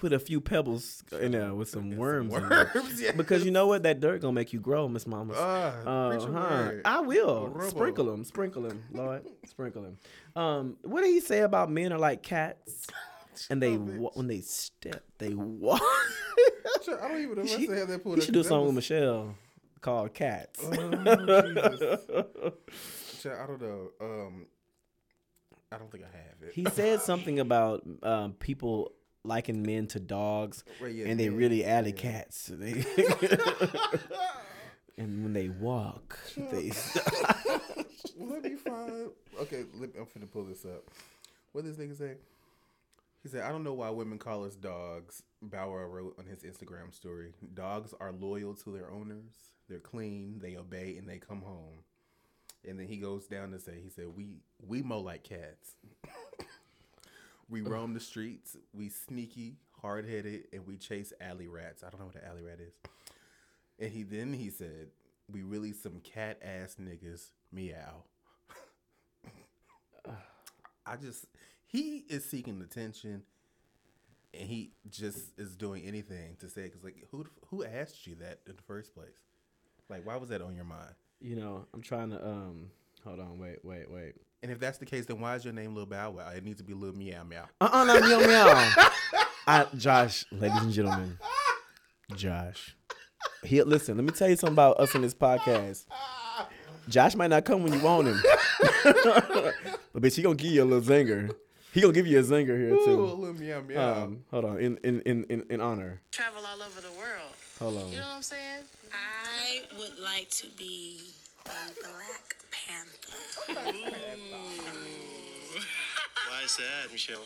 S3: Put a few pebbles in there with some
S2: Some
S3: worms. in
S2: worms, yeah.
S3: Because you know what? That dirt gonna make you grow, Miss Mama.
S2: Ah,
S3: Uh-huh. I will sprinkle them, sprinkle them, Lord, sprinkle them. Um, what did he say about men are like cats, and they wa- when they step, they walk.
S2: I don't even know if I
S3: He-
S2: have that pulled
S3: He should do a song with Michelle called Cats.
S2: Oh, I don't know. Um, I don't think I have it.
S3: he said something about um, people liking men to dogs,
S2: Right, yeah,
S3: and they
S2: yeah,
S3: really added
S2: yeah.
S3: cats. They and when they walk, they.
S2: let me find. Okay, let, I'm finna pull this up. What this nigga say? He said, "I don't know why women call us dogs." Bauer wrote on his Instagram story, "Dogs are loyal to their owners. They're clean. They obey, and they come home." And then he goes down to say, "He said we we mow like cats. we roam the streets. We sneaky, hard headed, and we chase alley rats. I don't know what an alley rat is." And he then he said, "We really some cat ass niggas. Meow." I just he is seeking attention, and he just is doing anything to say because like who who asked you that in the first place? Like why was that on your mind?
S3: you know, I'm trying to um. Hold on, wait, wait, wait.
S2: And if that's the case, then why is your name Lil Bow Wow? It needs to be Lil Meow Meow.
S3: Uh uh not meow meow. I, Josh, ladies and gentlemen, Josh. He listen. Let me tell you something about us in this podcast. Josh might not come when you want him, but bitch, he gonna give you a little zinger. He gonna give you a zinger here
S2: Ooh,
S3: too.
S2: Lil Meow Meow.
S3: Um, hold on, in in in in, in honor.
S4: travel all over the world.
S3: Hold on.
S4: You know what I'm saying? I would like to be a Black Panther.
S5: Why is that, Michelle?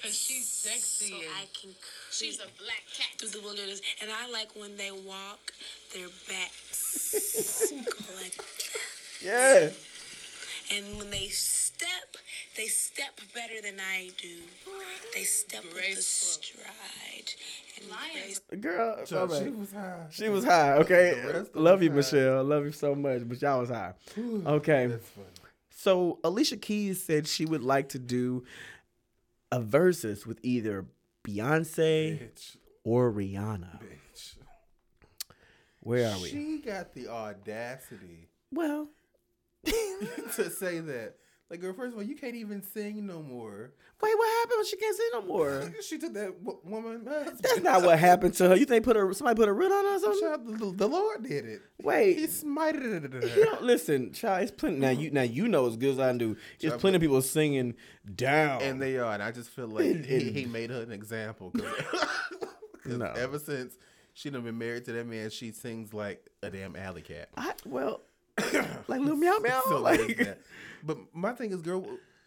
S4: Cause she's sexy. So I can. She's a black cat through the wilderness, and I like when they walk, their backs go like
S3: Yeah.
S4: And when they step, they step better than I do. They step with a stride and grace.
S3: Girl,
S2: So she
S3: bad.
S2: was high.
S3: she was high. Okay,
S2: The rest of
S3: love you,
S2: high.
S3: Michelle. Love you so much, but y'all was high. Okay.
S2: That's funny.
S3: So Alicia Keys said she would like to do a Verzuz with either Beyonce
S2: Bitch,
S3: or Rihanna.
S2: bitch.
S3: Where are we?
S2: She got the audacity
S3: Well,
S2: to say that. Like, girl, first of all, you can't even sing no more.
S3: wait, what happened? when She can't sing no more.
S2: She took that w- woman.
S3: That's not what happened to her. You think put her somebody put a writ on her or something?
S2: Child, the, the Lord did it.
S3: Wait, he
S2: smited it
S3: You don't listen, child. It's plenty now. You now you know as good as I do.
S2: There's
S3: plenty of people singing down.
S2: And they are. And I just feel like he, he made her an example. Because
S3: No.
S2: ever since she done been married to that man, she sings like a damn alley cat.
S3: I, well, like little meow meow.
S2: So
S3: like.
S2: But my thing is, girl,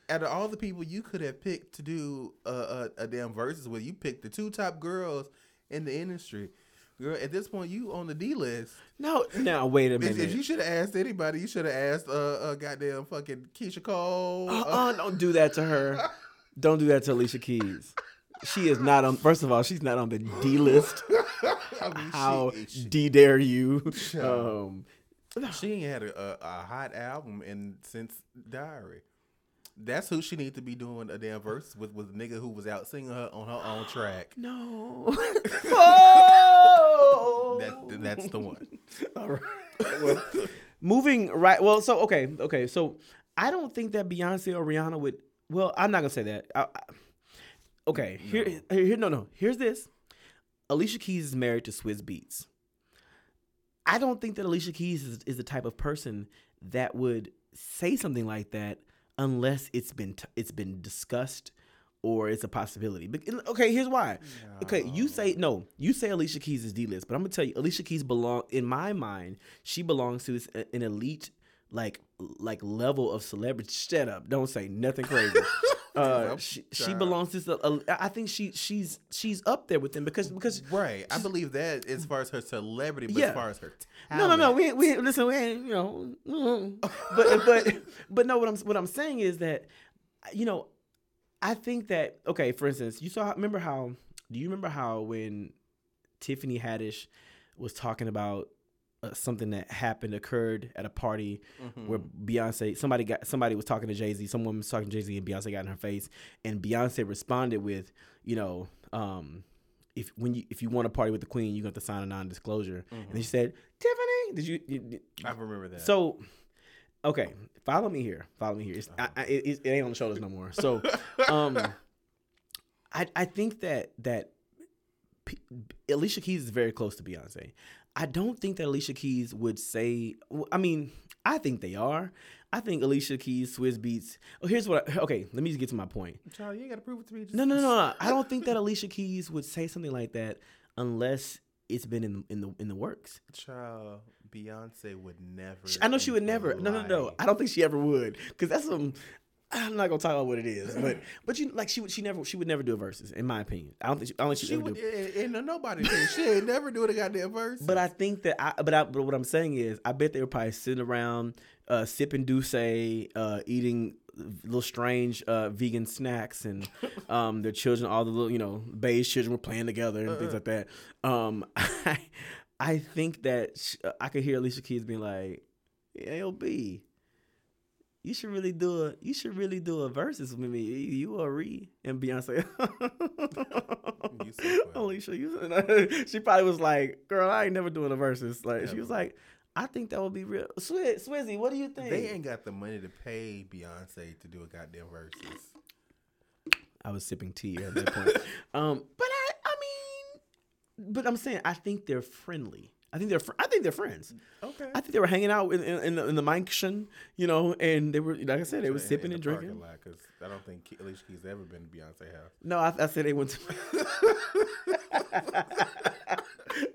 S2: out of all the people you could have picked to do a, a, a damn Verzuz with, you picked the two top girls in the industry. Girl, at this point, you on the D list.
S3: no, now wait a minute.
S2: if you should have asked anybody, you should have asked uh, uh goddamn fucking Keyshia Cole.
S3: Uh,
S2: uh,
S3: don't do that to her. Don't do that to Alicia Keys. She is not on. First of all, she's not on the D list.
S2: I mean,
S3: How
S2: she, she,
S3: D dare you? Um,
S2: she ain't had a, a, a hot album in since Diary. That's who she need to be doing a damn verse with with a nigga who was out singing her on her own track.
S3: no. oh.
S2: That that's the one.
S3: All right. Well, moving right. Well, so okay, okay. So I don't think that Beyonce or Rihanna would. Well, I'm not gonna say that. I, I- okay, here, here, here, no, no. Here's this. Alicia Keys is married to Swizz Beatz. I don't think that Alicia Keys is, is the type of person that would say something like that unless it's been t- it's been discussed or it's a possibility. But okay, here's why. Okay, you say no. You say Alicia Keys is D list, but I'm gonna tell you, Alicia Keys belong in my mind. She belongs to this, an elite like like level of celebrity. Shut up! Don't say nothing crazy. Uh,
S2: I'm
S3: she, she belongs to. uh, I think she she's she's up there with them because because
S2: Right. I believe that as far as her celebrity, but
S3: Yeah.
S2: as far as her
S3: no, no, no. We we listen. We ain't, you know. mm. But but but no. What I'm what I'm saying is that you know, I think that okay. For instance, you saw. Remember how? Do you remember how when Tiffany Haddish was talking about uh, something that happened occurred at a party
S2: Mm-hmm.
S3: where Beyonce somebody got somebody was talking to Jay Z. Someone was talking to Jay Z, and Beyonce got in her face, and Beyonce responded with, you know, um, if when you if you want to party with the queen, you got to sign a non disclosure. And she said, Tiffany, did you? you
S2: I remember that.
S3: so, okay, follow me here. Follow me here. It's, I, I, it, it ain't on the shoulders no more. So, um, I I think that that P- Alicia Keys is very close to Beyonce. I don't think that Alicia Keys would say. I mean, I think they are. I think Alicia Keys, Swizz Beatz. Oh, here's what. I, okay, let me just get to my point.
S2: Child, you ain't gotta prove it to me. Just,
S3: No, no, no, no. I don't think that Alicia Keys would say something like that unless it's been in in the in the works.
S2: Child, Beyonce would never.
S3: I know she would never.
S2: her
S3: No, no, no. I don't think she ever would, because that's some. I'm not gonna talk about what it is, but but you like she would she never she would never do a Verzuz in my opinion. I don't think she, I don't think she,
S2: She would,
S3: do.
S2: and, and nobody did. She ain't never do the goddamn verse.
S3: But I think that I but I but what I'm saying is I bet they were probably sitting around uh, sipping D'Ussé, uh, eating little strange uh, vegan snacks, and um, their children, all the little you know beige children were playing together and things like that. Um, I I think that sh- I could hear Alicia Keys being like, "LB, you should really do a you should really do a Verzuz with me. You are Ree and Beyonce.
S2: You so funny.
S3: Alicia, you she probably was like, "Girl, I ain't never doing a Verzuz." Like she was like, "I think that would be real." Swizz, Swizzy, what do you think?
S2: they ain't got the money to pay Beyonce to do a goddamn Verzuz.
S3: I was sipping tea at that point. um, but I, I mean, but I'm saying I think they're friendly. I think they're, fr- I think they're friends.
S2: Okay.
S3: I think they were hanging out in, in, in the, in the mansion, you know, and they were, like I said, they were sipping and drinking.
S2: Because I don't think Ke- Alicia Keys ever been to Beyonce house.
S3: No, I, I said they went to.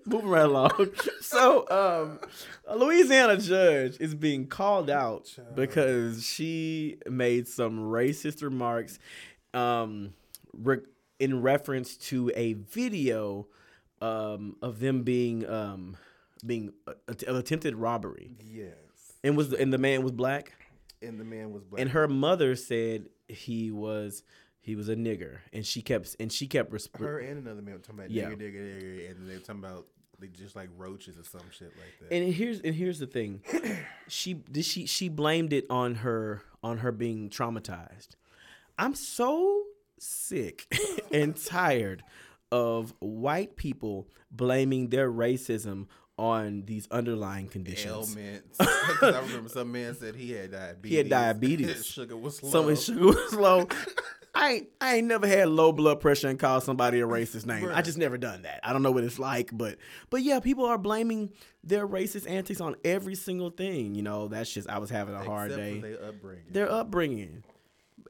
S3: Moving right along. So, um, a Louisiana judge is being called out because she made some racist remarks um, re- in reference to a video um, of them being um, being uh, att- attempted robbery,
S2: Yes.
S3: and was and the man was black.
S2: And the man was black.
S3: and her mother said he was he was a nigger and she kept and she kept resp-
S2: her and another man were talking about
S3: Yeah.
S2: nigger, nigga, nigga, and they were talking about they just like roaches or some shit like that.
S3: and here's and here's the thing she did she she blamed it on her on her being traumatized i'm so sick and tired of white people blaming their racism on these underlying conditions
S2: ailments. I remember some man said he had diabetes.
S3: He had diabetes.
S2: His sugar was low.
S3: some of his sugar was low. I ain't, I ain't never had low blood pressure and called somebody a racist name. I just never done that. I don't know what it's like, but but yeah, people are blaming their racist antics on every single thing. You know, that's just I was having a hard
S2: Except
S3: day.
S2: Their upbringing.
S3: Their upbringing.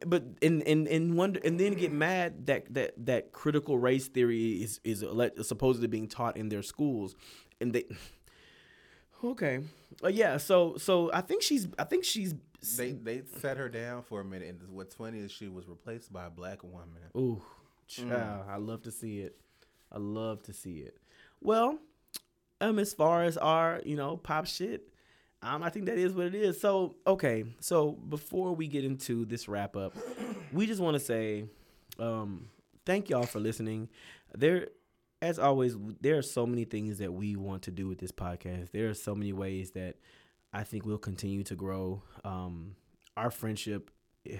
S3: But and and and wonder and then get mad that that that critical race theory is is supposedly being taught in their schools, and they. Okay, uh, yeah. So so I think she's I think she's
S2: they they set her down for a minute, and what's funny is she was replaced by a black woman.
S3: Ooh, child, I love to see it. I love to see it. Well, um, as far as our, you know, pop shit, um, I think that is what it is. So, okay, so before we get into this wrap up, we just want to say, um, thank y'all for listening. There, as always, there are so many things that we want to do with this podcast. There are so many ways that I think we'll continue to grow. Um, our friendship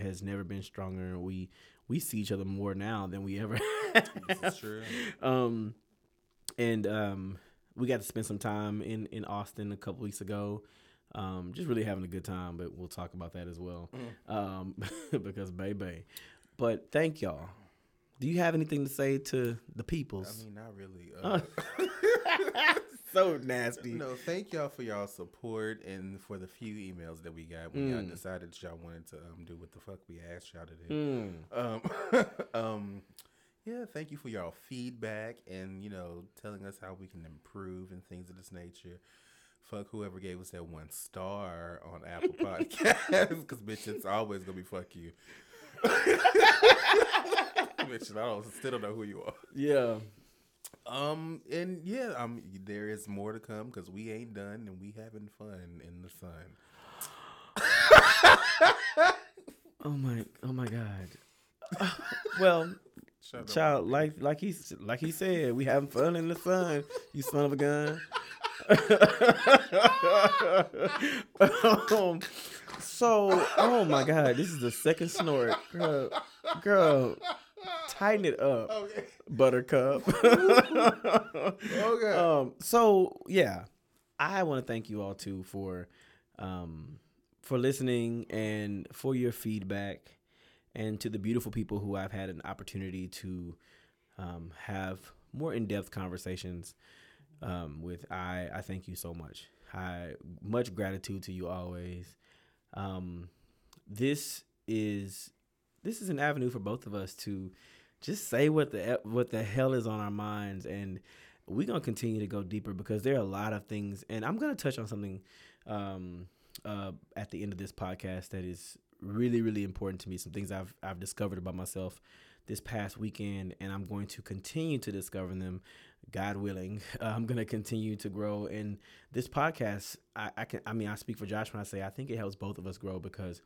S3: has never been stronger. We we see each other more now than we ever.
S2: This is true.
S3: um, and um, we got to spend some time in in Austin a couple weeks ago. Um, just really having a good time, but we'll talk about that as well. Um, because baby, but thank y'all. Do you have anything to say to the peoples?
S2: I mean, not really. Uh,
S3: so nasty.
S2: no, thank y'all for y'all support and for the few emails that we got when y'all
S3: Mm.
S2: decided y'all wanted to um, do what the fuck we asked y'all to do.
S3: Mm.
S2: Um, um, yeah, thank you for y'all feedback and you know telling us how we can improve and things of this nature. Fuck whoever gave us that one star on Apple Podcasts, because bitch, it's always gonna be fuck you. bitch, I don't, still don't know who you are.
S3: Yeah.
S2: Um, and yeah, um, there is more to come because we ain't done and we having fun in the sun.
S3: Oh my. Oh my God. well,
S2: Shut up.
S3: child, like like he like he said, we having fun in the sun. You son of a gun. um, so, oh my God, this is the second snort, girl. Girl, tighten it up,
S2: Okay.
S3: Buttercup.
S2: Okay.
S3: um, so yeah, I want to thank you all too for, um, for listening and for your feedback, and to the beautiful people who I've had an opportunity to, um, have more in depth conversations, um, with. I I thank you so much. I much gratitude to you always. Um, this is this is an avenue for both of us to just say what the what the hell is on our minds and we're gonna continue to go deeper because there are a lot of things and i'm gonna touch on something um, uh, at the end of this podcast that is really really important to me some things i've i've discovered about myself this past weekend and i'm going to continue to discover them god willing. Uh, i'm going to continue to grow and this podcast I, I can i mean i speak for josh when i say i think it helps both of us grow because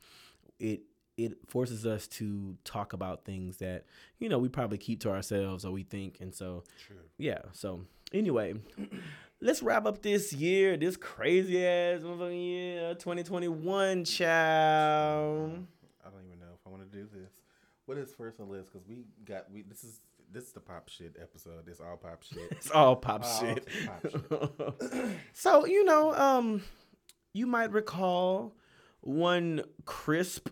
S3: it it forces us to talk about things that you know we probably keep to ourselves or we think and so
S2: True.
S3: yeah so anyway let's wrap up this year this crazy ass motherfucking year 2021 child
S2: I don't even know if I want to do this. What is first on the list? Because we got we. This is this is the pop shit episode. It's all pop shit.
S3: it's all pop
S2: All
S3: shit
S2: pop shit.
S3: so you know um you might recall one crisp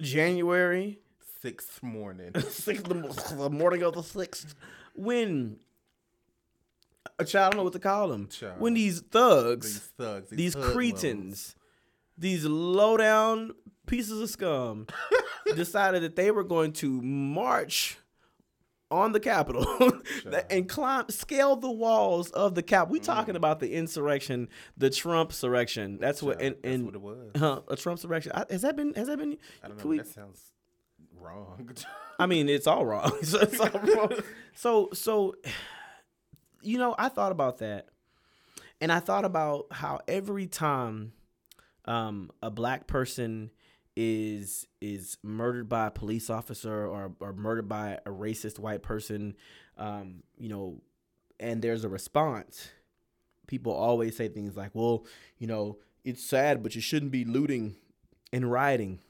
S3: january
S2: Sixth morning.
S3: sixth, the, the morning of the sixth, when a child, I don't know what to call them,
S2: Child.
S3: when these thugs,
S2: These thugs.
S3: these
S2: hoodlums.
S3: cretins, these low down pieces of scum decided that they were going to march on the Capitol and climb, scale the walls of the Cap. We talking about the insurrection, the Trump insurrection. That's what, and,
S2: That's
S3: and
S2: what it was.
S3: huh, a Trump insurrection. Has that been? Has that been?
S2: I don't know.
S3: we-
S2: that sounds wrong.
S3: I mean, it's all wrong. so, it's all wrong. so, so, you know, I thought about that, and I thought about how every time um, a black person is is murdered by a police officer or or murdered by a racist white person, um, you know, and there's a response, people always say things like, "Well, you know, it's sad, but you shouldn't be looting and rioting."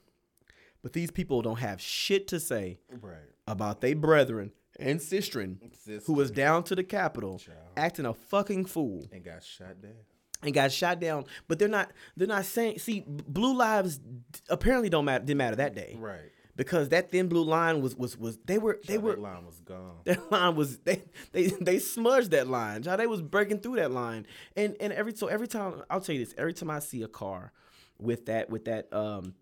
S3: But these people don't have shit to say
S2: right.
S3: about their brethren and sistren who was down to the Capitol
S2: Child.
S3: acting a fucking fool
S2: and got shot dead.
S3: And got shot down. But they're not they're not saying see blue lives apparently don't matter didn't matter that day
S2: Right.
S3: because that thin blue line was was was they were they
S2: Child,
S3: were
S2: line was gone.
S3: that line was they they they smudged that line. How they was breaking through that line. And and every so every time I'll tell you this, every time I see a car with that with that um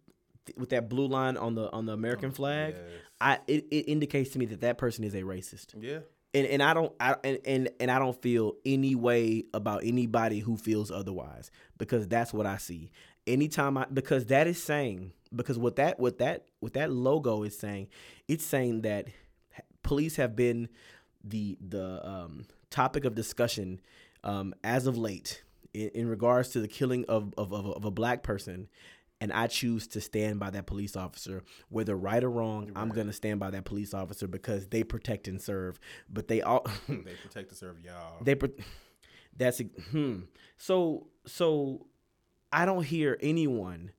S3: th- with that blue line on the on the American flag,
S2: yes.
S3: I it, it indicates to me that that person is a racist.
S2: Yeah.
S3: And and I don't I and, and and I don't feel any way about anybody who feels otherwise because that's what I see. Anytime I because that is saying because what that what that what that logo is saying, it's saying that police have been the the um, topic of discussion um, as of late in, in regards to the killing of, of, of, of a black person. And I choose to stand by that police officer, whether right or wrong. I'm gonna stand by that police officer because they protect and serve. But they all
S2: They protect and serve y'all.
S3: they pro- that's a- hmm. So so I don't hear anyone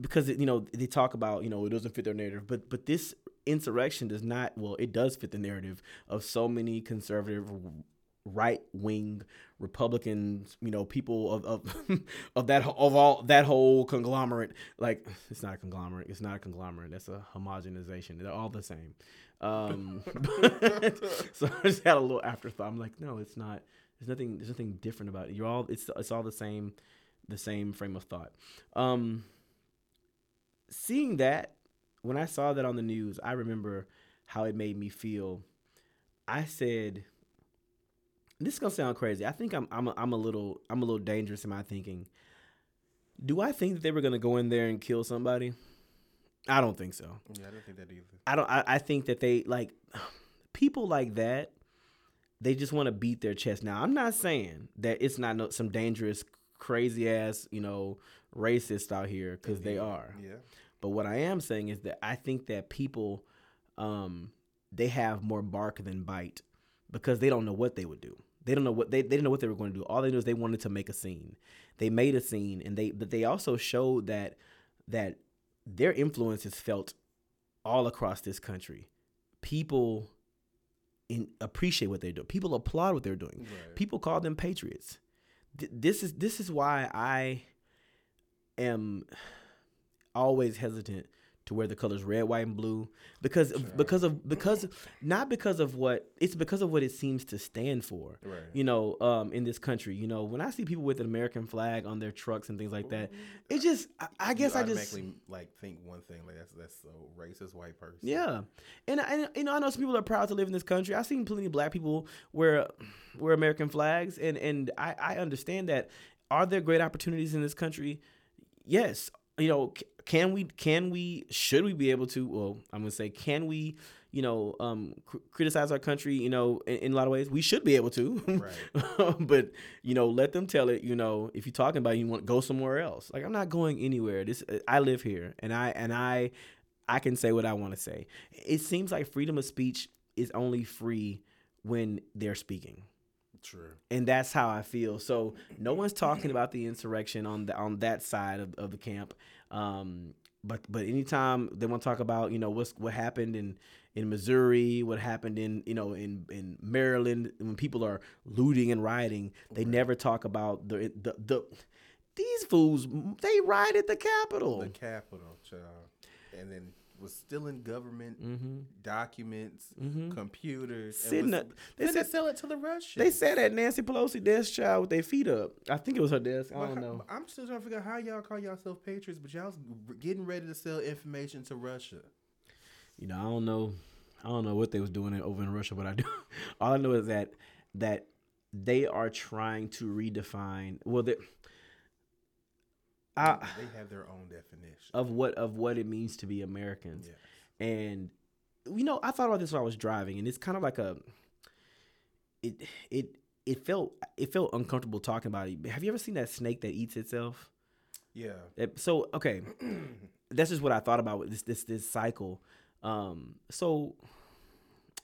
S3: because you know they talk about you know it doesn't fit their narrative, but but this insurrection does not. Well, it does fit the narrative of so many conservative, right wing Republicans. You know, people of of of that of all that whole conglomerate. Like it's not a conglomerate. It's not a conglomerate. That's a homogenization. They're all the same. Um, so I just had a little afterthought. I'm like, no, it's not. There's nothing. There's nothing different about it. You're all. It's it's all the same, the same frame of thought. Um, seeing that when I saw that on the news, I remember how it made me feel. I said, "This is gonna sound crazy. I think I'm I'm a, I'm a little I'm a little dangerous in my thinking. Do I think that they were gonna go in there and kill somebody? I don't think so.
S2: yeah, I don't think that either.
S3: I don't. I, I think that they like people like that. They just want to beat their chest. Now, I'm not saying that it's not no, some dangerous, crazy ass, you know, racist out here because they are.
S2: Yeah.
S3: But what I am saying is that I think that people, um, they have more bark than bite because they don't know what they would do. They don't know what they, they didn't know what they were going to do. All they knew is they wanted to make a scene. They made a scene, and they but they also showed that that their influence is felt all across this country. People in, appreciate what they're doing. People applaud what they're doing.
S2: Right.
S3: People call them patriots. Th- this is this is why I am always hesitant to wear the colors red, white, and blue because of, because of because not because of what it's because of what it seems to stand for.
S2: Right.
S3: You know, um, in this country, you know, when I see people with an American flag on their trucks and things like that, it just I, I guess I just
S2: like think one thing like that's that's so racist white person.
S3: yeah, and and you know I know some people are proud to live in this country. I've seen plenty of black people wear wear American flags, and and I I understand that. Are there great opportunities in this country? Yes. You know, can we can we should we be able to? Well, I'm gonna say can we? You know, um, cr- criticize our country. You know, in, in a lot of ways, we should be able to.
S2: Right.
S3: but you know, let them tell it. You know, if you're talking about it, you want to go somewhere else. Like I'm not going anywhere. This I live here, and I and I I can say what I want to say. It seems like freedom of speech is only free when they're speaking.
S2: True.
S3: And that's how I feel. So no one's talking about the insurrection on the on that side of, of the camp. Um, but but anytime they want to talk about you know what's what happened in in Missouri, what happened in you know in in Maryland when people are looting and rioting, they never talk about the the the these fools. They rioted the Capitol.
S2: The capital, child. And then was still in government
S3: Mm-hmm.
S2: documents, computers.
S3: Sitting
S2: was,
S3: up- they said-
S2: sell it to the Russians.
S3: They sat at Nancy Pelosi desk child with their feet up. I think it was her desk. I don't
S2: how-
S3: know.
S2: I'm still trying to figure out how y'all call yourself patriots, but y'all getting ready to sell information to Russia.
S3: you know, I don't know, I don't know what they was doing in- over in Russia, but I do. All I know is that that they are trying to redefine. Well, they, I,
S2: they have their own definition.
S3: of what of what it means to be Americans,
S2: Yeah.
S3: and you know, I thought about this while I was driving, and it's kind of like a. It it it felt it felt uncomfortable talking about it. Have you ever seen that snake that eats itself?
S2: Yeah.
S3: So okay, that's just what I thought about with this this this cycle. Um, so,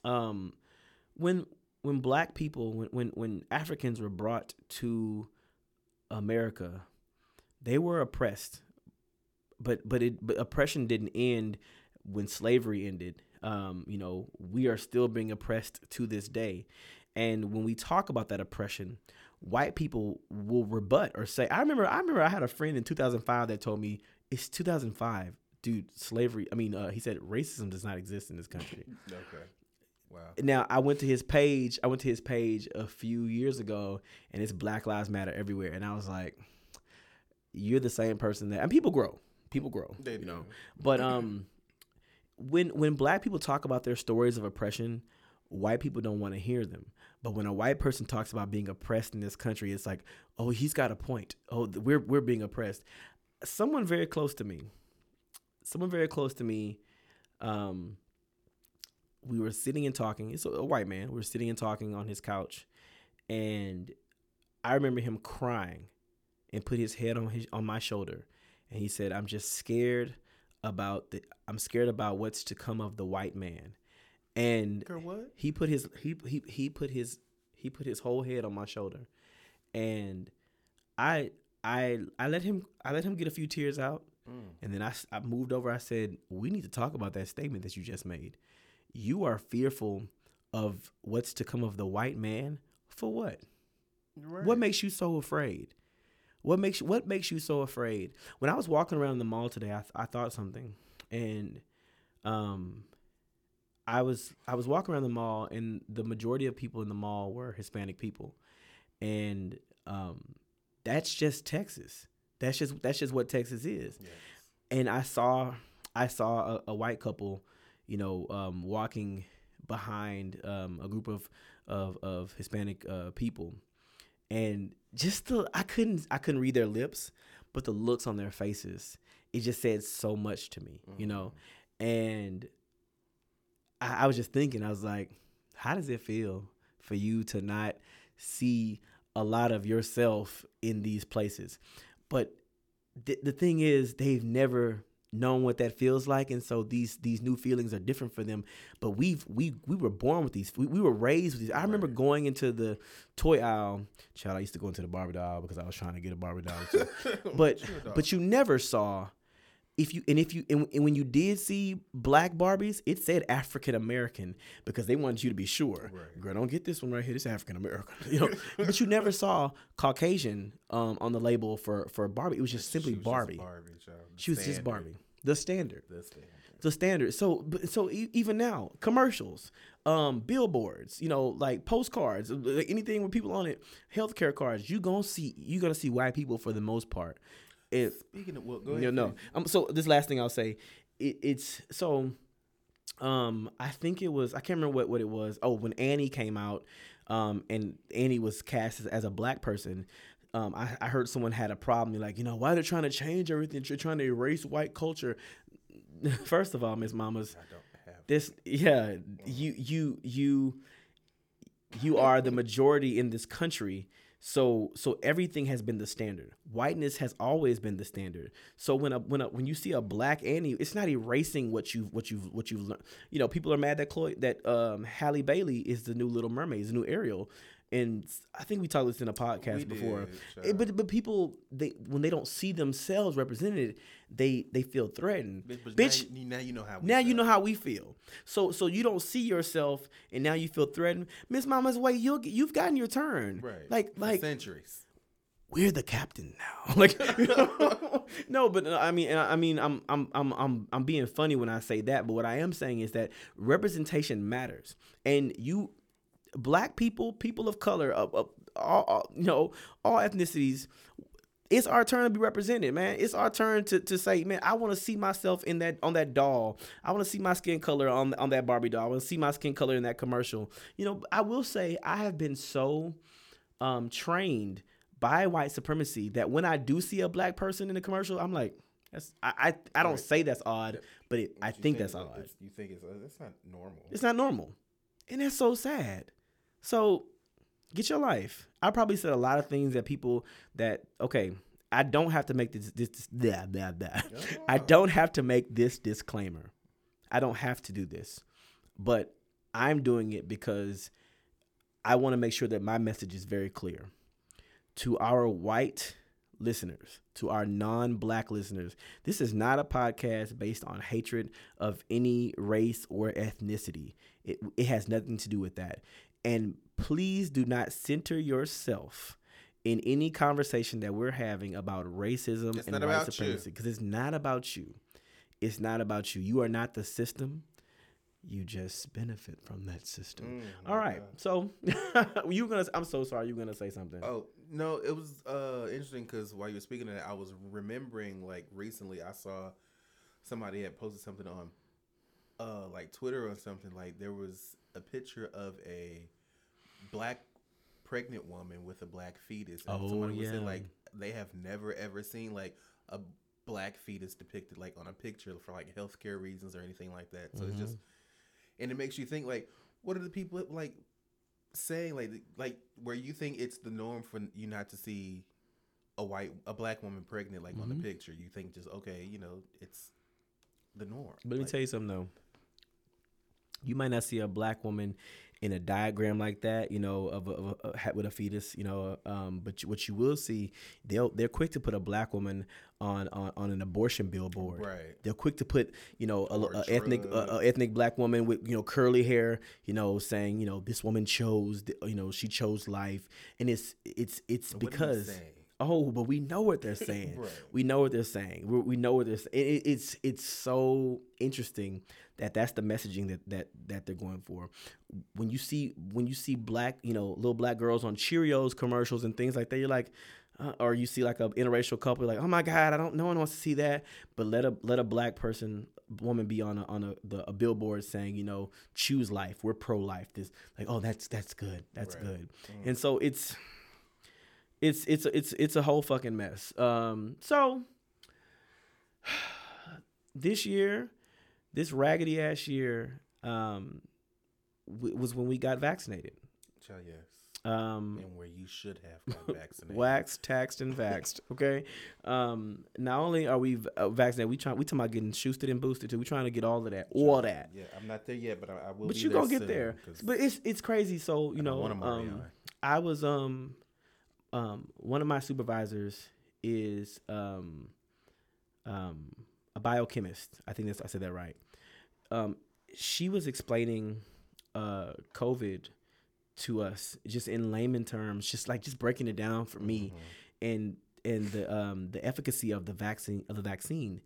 S3: um, when when black people when when when Africans were brought to America, they were oppressed, but but it but oppression didn't end when slavery ended. Um, you know, we are still being oppressed to this day. And when we talk about that oppression, white people will rebut or say, I remember I remember I had a friend in 2005 that told me it's 2005, dude, slavery, I mean, uh, he said racism does not exist in this country.
S2: Okay. Wow.
S3: now, I went to his page, I went to his page a few years ago and it's Black Lives Matter everywhere and I was like you're the same person that and people grow. People grow,
S2: They
S3: you
S2: do.
S3: know. But um when when black people talk about their stories of oppression, white people don't want to hear them. But when a white person talks about being oppressed in this country, it's like, oh, he's got a point. Oh, we're we're being oppressed. Someone very close to me, someone very close to me, um, we were sitting and talking. It's a, a white man. We were sitting and talking on his couch, and I remember him crying, and put his head on his on my shoulder, and he said, "I'm just scared about the. I'm scared about what's to come of the white man." And he put his he he he put his he put his whole head on my shoulder, and I I I let him I let him get a few tears out, and then I, I moved over. I said, "We need to talk about that statement that you just made. You are fearful of what's to come of the white man for what?
S2: Right.
S3: What makes you so afraid? What makes you, what makes you so afraid? When I was walking around the mall today, I, th- I thought something, and um, I was I was walking around the mall, and the majority of people in the mall were Hispanic people, and um, that's just Texas. That's just that's just what Texas is.
S2: Yes.
S3: And I saw I saw a, a white couple, you know, um, walking behind um, a group of of, of Hispanic uh, people, and just the I couldn't I couldn't read their lips, but the looks on their faces it just said so much to me, you know, mm-hmm. and I, I was just thinking I was like, how does it feel for you to not see a lot of yourself in these places? But th- the thing is, they've never known what that feels like and so these these new feelings are different for them but we've we we were born with these we, we were raised with these i remember going into the toy aisle child i used to go into the barbie doll because i was trying to get a barbie doll too. but but you never saw if you and if you and, and when you did see black Barbies, it said African American because they wanted you to be sure.
S2: Right.
S3: Girl, don't get this one right here. This African American. You know, but you never saw Caucasian um, on the label for for Barbie. It was just simply
S2: She was just
S3: Barbie.
S2: Barbie child.
S3: She was just. Barbie. The standard.
S2: The standard.
S3: The standard. So so even now, commercials, um, billboards, you know, like postcards, like anything with people on it, healthcare cards. You gonna see you gonna see white people for the most part. It,
S2: Speaking of, well, go ahead.
S3: you know, um, so this last thing I'll say, it, it's so. Um, I think it was I can't remember what, what it was. Oh, when Annie came out, um, and Annie was cast as, as a black person. Um, I, I heard someone had a problem. They're like, you know, why they're trying to change everything? They're trying to erase white culture. First of all, Miss Mamas,
S2: I don't have.
S3: this yeah, you you you you are the majority in this country so so everything has been the standard whiteness has always been the standard so when a when a, when you see a black annie it's not erasing what you've what you've what you've learned you know people are mad that chloe that um halle bailey is the new little mermaid is the new ariel and i think we talked this in a podcast
S2: We
S3: before
S2: did, child.
S3: but but people they when they don't see themselves represented they they feel threatened
S2: Bitch, but
S3: bitch
S2: Now, you- now you know how. We
S3: now you
S2: feel.
S3: know how we feel. So so you don't see yourself, and now you feel threatened. Miss Mama's way, you'll get- you've gotten your turn.
S2: Right.
S3: Like
S2: For
S3: like
S2: centuries.
S3: we're the captain now. like no, but uh, I mean I mean I'm I'm I'm I'm I'm being funny when I say that. But what I am saying is that representation matters, and you black people, people of color, uh, all, all you know, all ethnicities. It's our turn to be represented, man. It's our turn to, to say, man, I want to see myself in that on that doll. I want to see my skin color on on that Barbie doll. I want to see my skin color in that commercial. You know, I will say I have been so um, trained by white supremacy that when I do see a black person in a commercial, I'm like, that's I I, I don't
S2: Right.
S3: say that's odd, but it, I
S2: You
S3: think that's odd.
S2: You think it's uh, that's not normal.
S3: It's not normal. And that's so sad. So get your life. I probably said a lot of things that people that okay, I don't have to make this this, this blah, blah, blah. I don't have to make this disclaimer. I don't have to do this. But I'm doing it because I want to make sure that my message is very clear to our white listeners, to our non black listeners. This is not a podcast based on hatred of any race or ethnicity. It, it has nothing to do with that. And please do not center yourself in any conversation that we're having about racism
S2: It's
S3: and white supremacy because it's not about you. It's not about you. You are not the system. You just benefit from that system.
S2: Mm,
S3: All right.
S2: God.
S3: So you gonna? I'm so sorry. You were gonna say something?
S2: Oh no, it was uh interesting because while you were speaking of that, I was remembering like recently I saw somebody had posted something on uh like Twitter or something like there was a picture of a black pregnant woman with a black fetus. And
S3: Oh,
S2: somebody was saying
S3: yeah.
S2: like they have never ever seen like a black fetus depicted like on a picture for like healthcare reasons or anything like that. So it's mm-hmm. just and it makes you think like what are the people like saying like like where you think it's the norm for you not to see a white a black woman pregnant like on the mm-hmm. picture you think just okay you know it's the norm
S3: But let me
S2: Like,
S3: tell you something though. You might not see a black woman in a diagram like that, you know, of a, of a, with a fetus, you know. Um, but what you will see, they'll they're quick to put a black woman on on, on an abortion billboard.
S2: Right.
S3: They're quick to put, you know, a, a ethnic a, ethnic black woman with you know curly hair, you know, saying you know this woman chose, you know, she chose life, and it's it's it's
S2: What
S3: because.
S2: saying?
S3: Oh, but we know what they're saying.
S2: Right.
S3: We know what they're saying. We, we know what they're saying. It, it- it's it's so interesting that that's the messaging that that that they're going for. When you see when you see black, you know, little black girls on Cheerios commercials and things like that, you're like, uh, or you see like a interracial couple, you're like, oh my god, I don't. No one wants to see that. But let a let a black person woman be on a on a the, a billboard saying, you know, choose life. We're pro life. This like, oh, that's that's good. That's
S2: Right.
S3: good. And so it's it's it's it's it's a whole fucking mess. Um, so this year, this raggedy ass year, um, w- was when we got vaccinated.
S2: Child, yes
S3: Um,
S2: and where you should have got vaccinated.
S3: waxed, taxed, and vaxed. Okay. Um, not only are we uh, vaccinated, we trying we talking about getting boosted and boosted too. We trying to get all of that, all that.
S2: Yeah, I'm not there yet, but I, I will.
S3: But you gonna get there. But it's it's crazy. So you
S2: I
S3: know,
S2: want a Mario.
S3: um, I was um um one of my supervisors is um um a biochemist. I think that's I said that right. Um, she was explaining uh COVID to us just in layman terms, just like just breaking it down for me
S2: Mm-hmm.
S3: and and the um the efficacy of the vaccine of the vaccine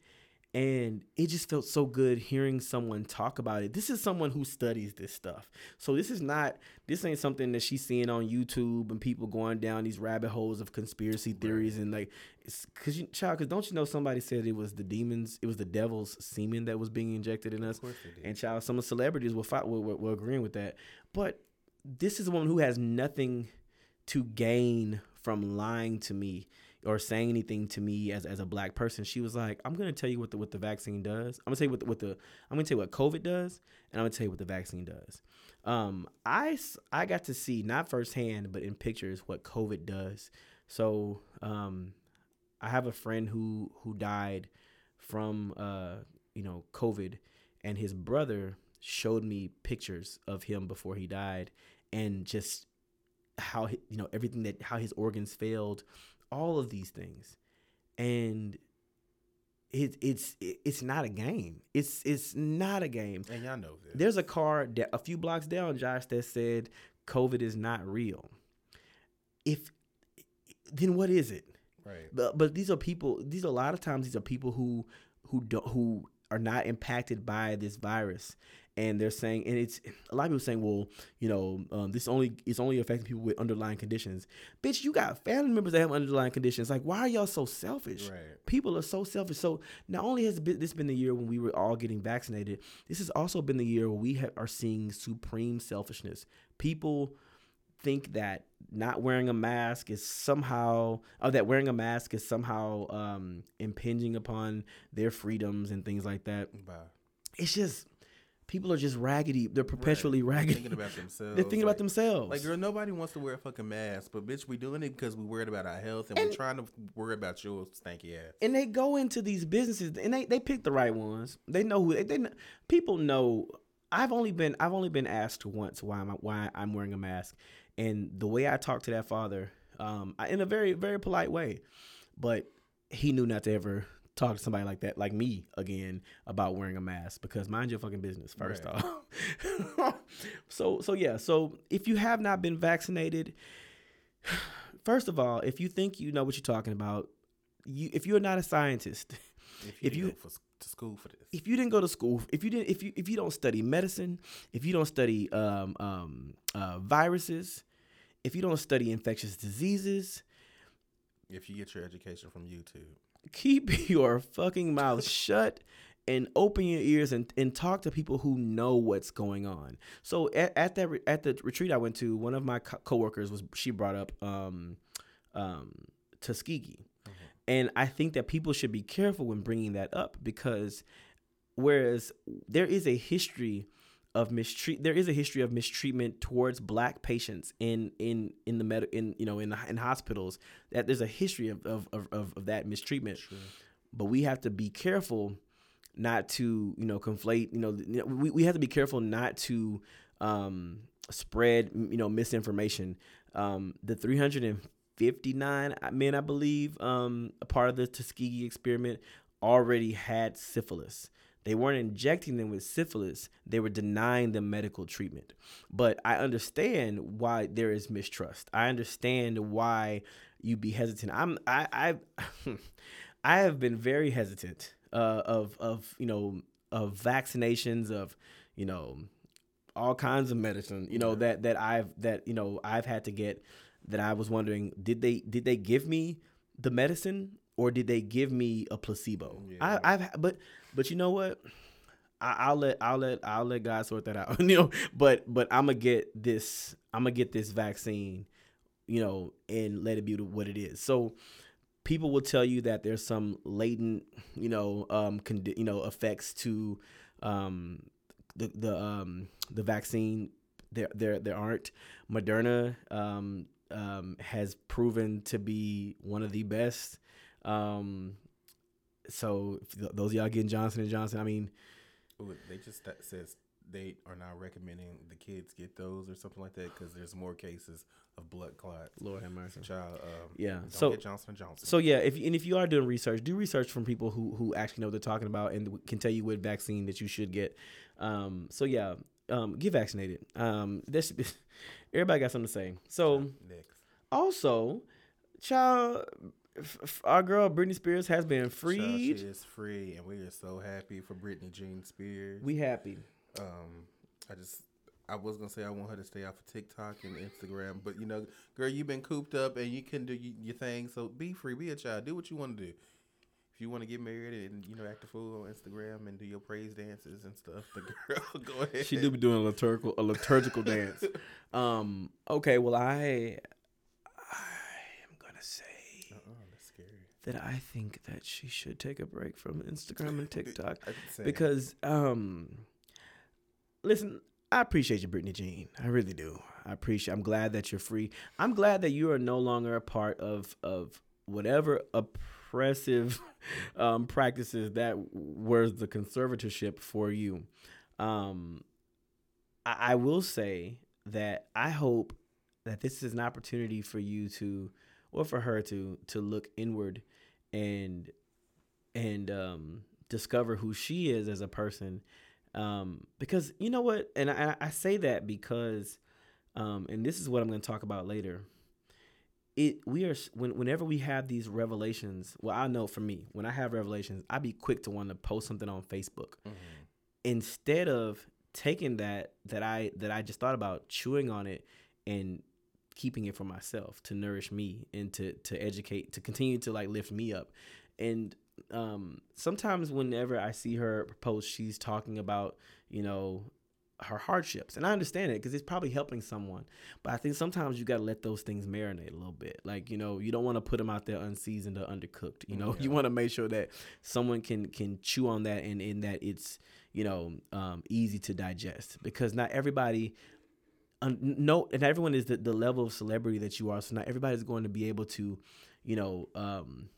S3: and it just felt so good hearing someone talk about it. This is someone who studies this stuff. So this is not this ain't something that she's seeing on youtube and people going down these rabbit holes of conspiracy theories and like it's because you child because don't you know somebody said it was the demons it was the devil's semen that was being injected in us? and child some of the celebrities were, fi- were, were, were agreeing with that. But this is a woman who has nothing to gain from lying to me or saying anything to me as, as a black person. She was like, I'm gonna tell you what the what the vaccine does. I'm gonna tell you what the, what the I'm gonna tell you what COVID does, and I'm gonna tell you what the vaccine does. Um, I I got to see not firsthand, but in pictures what COVID does. So um, I have a friend who who died from uh you know COVID, and his brother showed me pictures of him before he died, and just how you know everything that how his organs failed, all of these things, and it, it's it's not a game. It's it's not a game.
S2: and y'all know this.
S3: There's a car that a few blocks down, Josh, that said COVID is not real. If then what is it?
S2: right.
S3: But but these are people. These are a lot of times these are people who who don't who are not impacted by this virus, and they're saying and it's a lot of people saying, well, you know, um, this only it's only affecting people with underlying conditions. Bitch, you got family members that have underlying conditions. Like, why are y'all so selfish?
S2: Right.
S3: People are so selfish. So not only has this been the year when we were all getting vaccinated, this has also been the year where we ha- are seeing supreme selfishness. People think that not wearing a mask is somehow or that wearing a mask is somehow um impinging upon their freedoms and things like that
S2: Bye.
S3: it's just people are just raggedy they're perpetually
S2: Right.
S3: raggedy
S2: Thinking about themselves.
S3: they're thinking
S2: like,
S3: about themselves
S2: Like, girl, nobody wants to wear a fucking mask, but bitch, we doing it because we worried about our health and, we're trying to worry about your stanky ass.
S3: and they go into these businesses and they, they pick the right ones they know who they, they people know i've only been i've only been asked once why i'm why i'm wearing a mask and the way i talked to that father um I, in a very very polite way but he knew not to ever talk to somebody like that like me again about wearing a mask because mind your fucking business first
S2: Right.
S3: off. So so yeah so if you have not been vaccinated first of all if you think you know what you're talking about you if you're not a scientist
S2: If you,
S3: if
S2: didn't
S3: you-
S2: go for, to school for this,
S3: if you didn't go to school, if you didn't, if you if you don't study medicine, if you don't study um, um, uh, viruses, if you don't study infectious diseases,
S2: if you get your education from YouTube,
S3: keep your fucking mouth shut and open your ears and, and talk to people who know what's going on. So at, at that re- at the retreat I went to, one of my co- coworkers was she brought up um, um, Tuskegee, and I think that people should be careful when bringing that up because whereas there is a history of mistreat there is a history of mistreatment towards black patients in in in the med in you know in in hospitals that there's a history of of, of, of that mistreatment. But we have to be careful not to you know conflate you know, th- you know, we, we have to be careful not to um spread you know misinformation. Um the 359 men i believe um a part of the tuskegee experiment already had syphilis they weren't injecting them with syphilis. They were denying them medical treatment. But i understand why there is mistrust. I understand why you'd be hesitant. I'm i i i have been very hesitant uh of of you know of vaccinations of you know all kinds of medicine you know that that i've that you know i've had to get that i was wondering did they did they give me the medicine or did they give me a placebo
S2: Yeah.
S3: I, i've but but you know what I, I'll let I'll let I'll let God sort that out. you know, but but I'm gonna get this. I'm gonna get this vaccine. You know, and let it be what it is. So people will tell you that there's some latent, you know, um, condi- you know, effects to um, the the um, the vaccine. there there there aren't. Moderna um, um, has proven to be one of the best. Um, so those of y'all getting Johnson and Johnson, I mean,
S2: Ooh, they just says they are now recommending the kids get those or something like that because there's more cases of blood clots.
S3: Lord have mercy.
S2: Child, um,
S3: Yeah, so-
S2: Johnson and Johnson.
S3: So yeah, if and if you are doing research, do research from people who who actually know what they're talking about and can tell you what vaccine that you should get. Um, so yeah, um, get vaccinated. Um, this everybody got something to say. So
S2: next,
S3: also, child, f- f- our girl Britney Spears has been
S2: Child,
S3: freed.
S2: she is free, and we are so happy for Britney Jean Spears.
S3: We happy.
S2: um, I just. I was gonna say I want her to stay off of TikTok and Instagram, but you know, girl, you've been cooped up and you can do y- your thing. So be free, be a child, do what you want to do. If you want to get married and you know act a fool on Instagram and do your praise dances and stuff, the girl go ahead.
S3: She do be doing a liturgical a liturgical dance. Um. Okay. Well, I I am gonna say. That I think that she should take a break from Instagram and TikTok because um listen, I appreciate you Britney Jean. I really do. I appreciate I'm glad that you're free. I'm glad that you are no longer a part of of whatever oppressive um practices that were the conservatorship for you. Um I, I will say that I hope that this is an opportunity for you to or for her to to look inward and and um discover who she is as a person. Um because you know what? And i i say that because um and this is what i'm going to talk about later. It we are when, whenever we have these revelations well i know for me when i have revelations i be quick to want to post something on facebook. Instead of taking that that i that i just thought about chewing on it and keeping it for myself to nourish me and to to educate to continue to like lift me up. And um sometimes whenever i see her post she's talking about you know her hardships. And i understand it because it's probably helping someone. But i think sometimes you got to let those things marinate a little bit. Like you know you don't want to put them out there unseasoned or undercooked you know? You want to make sure that someone can can chew on that and in that it's you know um, easy to digest. Because not everybody um, no and everyone is the, the level of celebrity that you are so not everybody's going to be able to you know um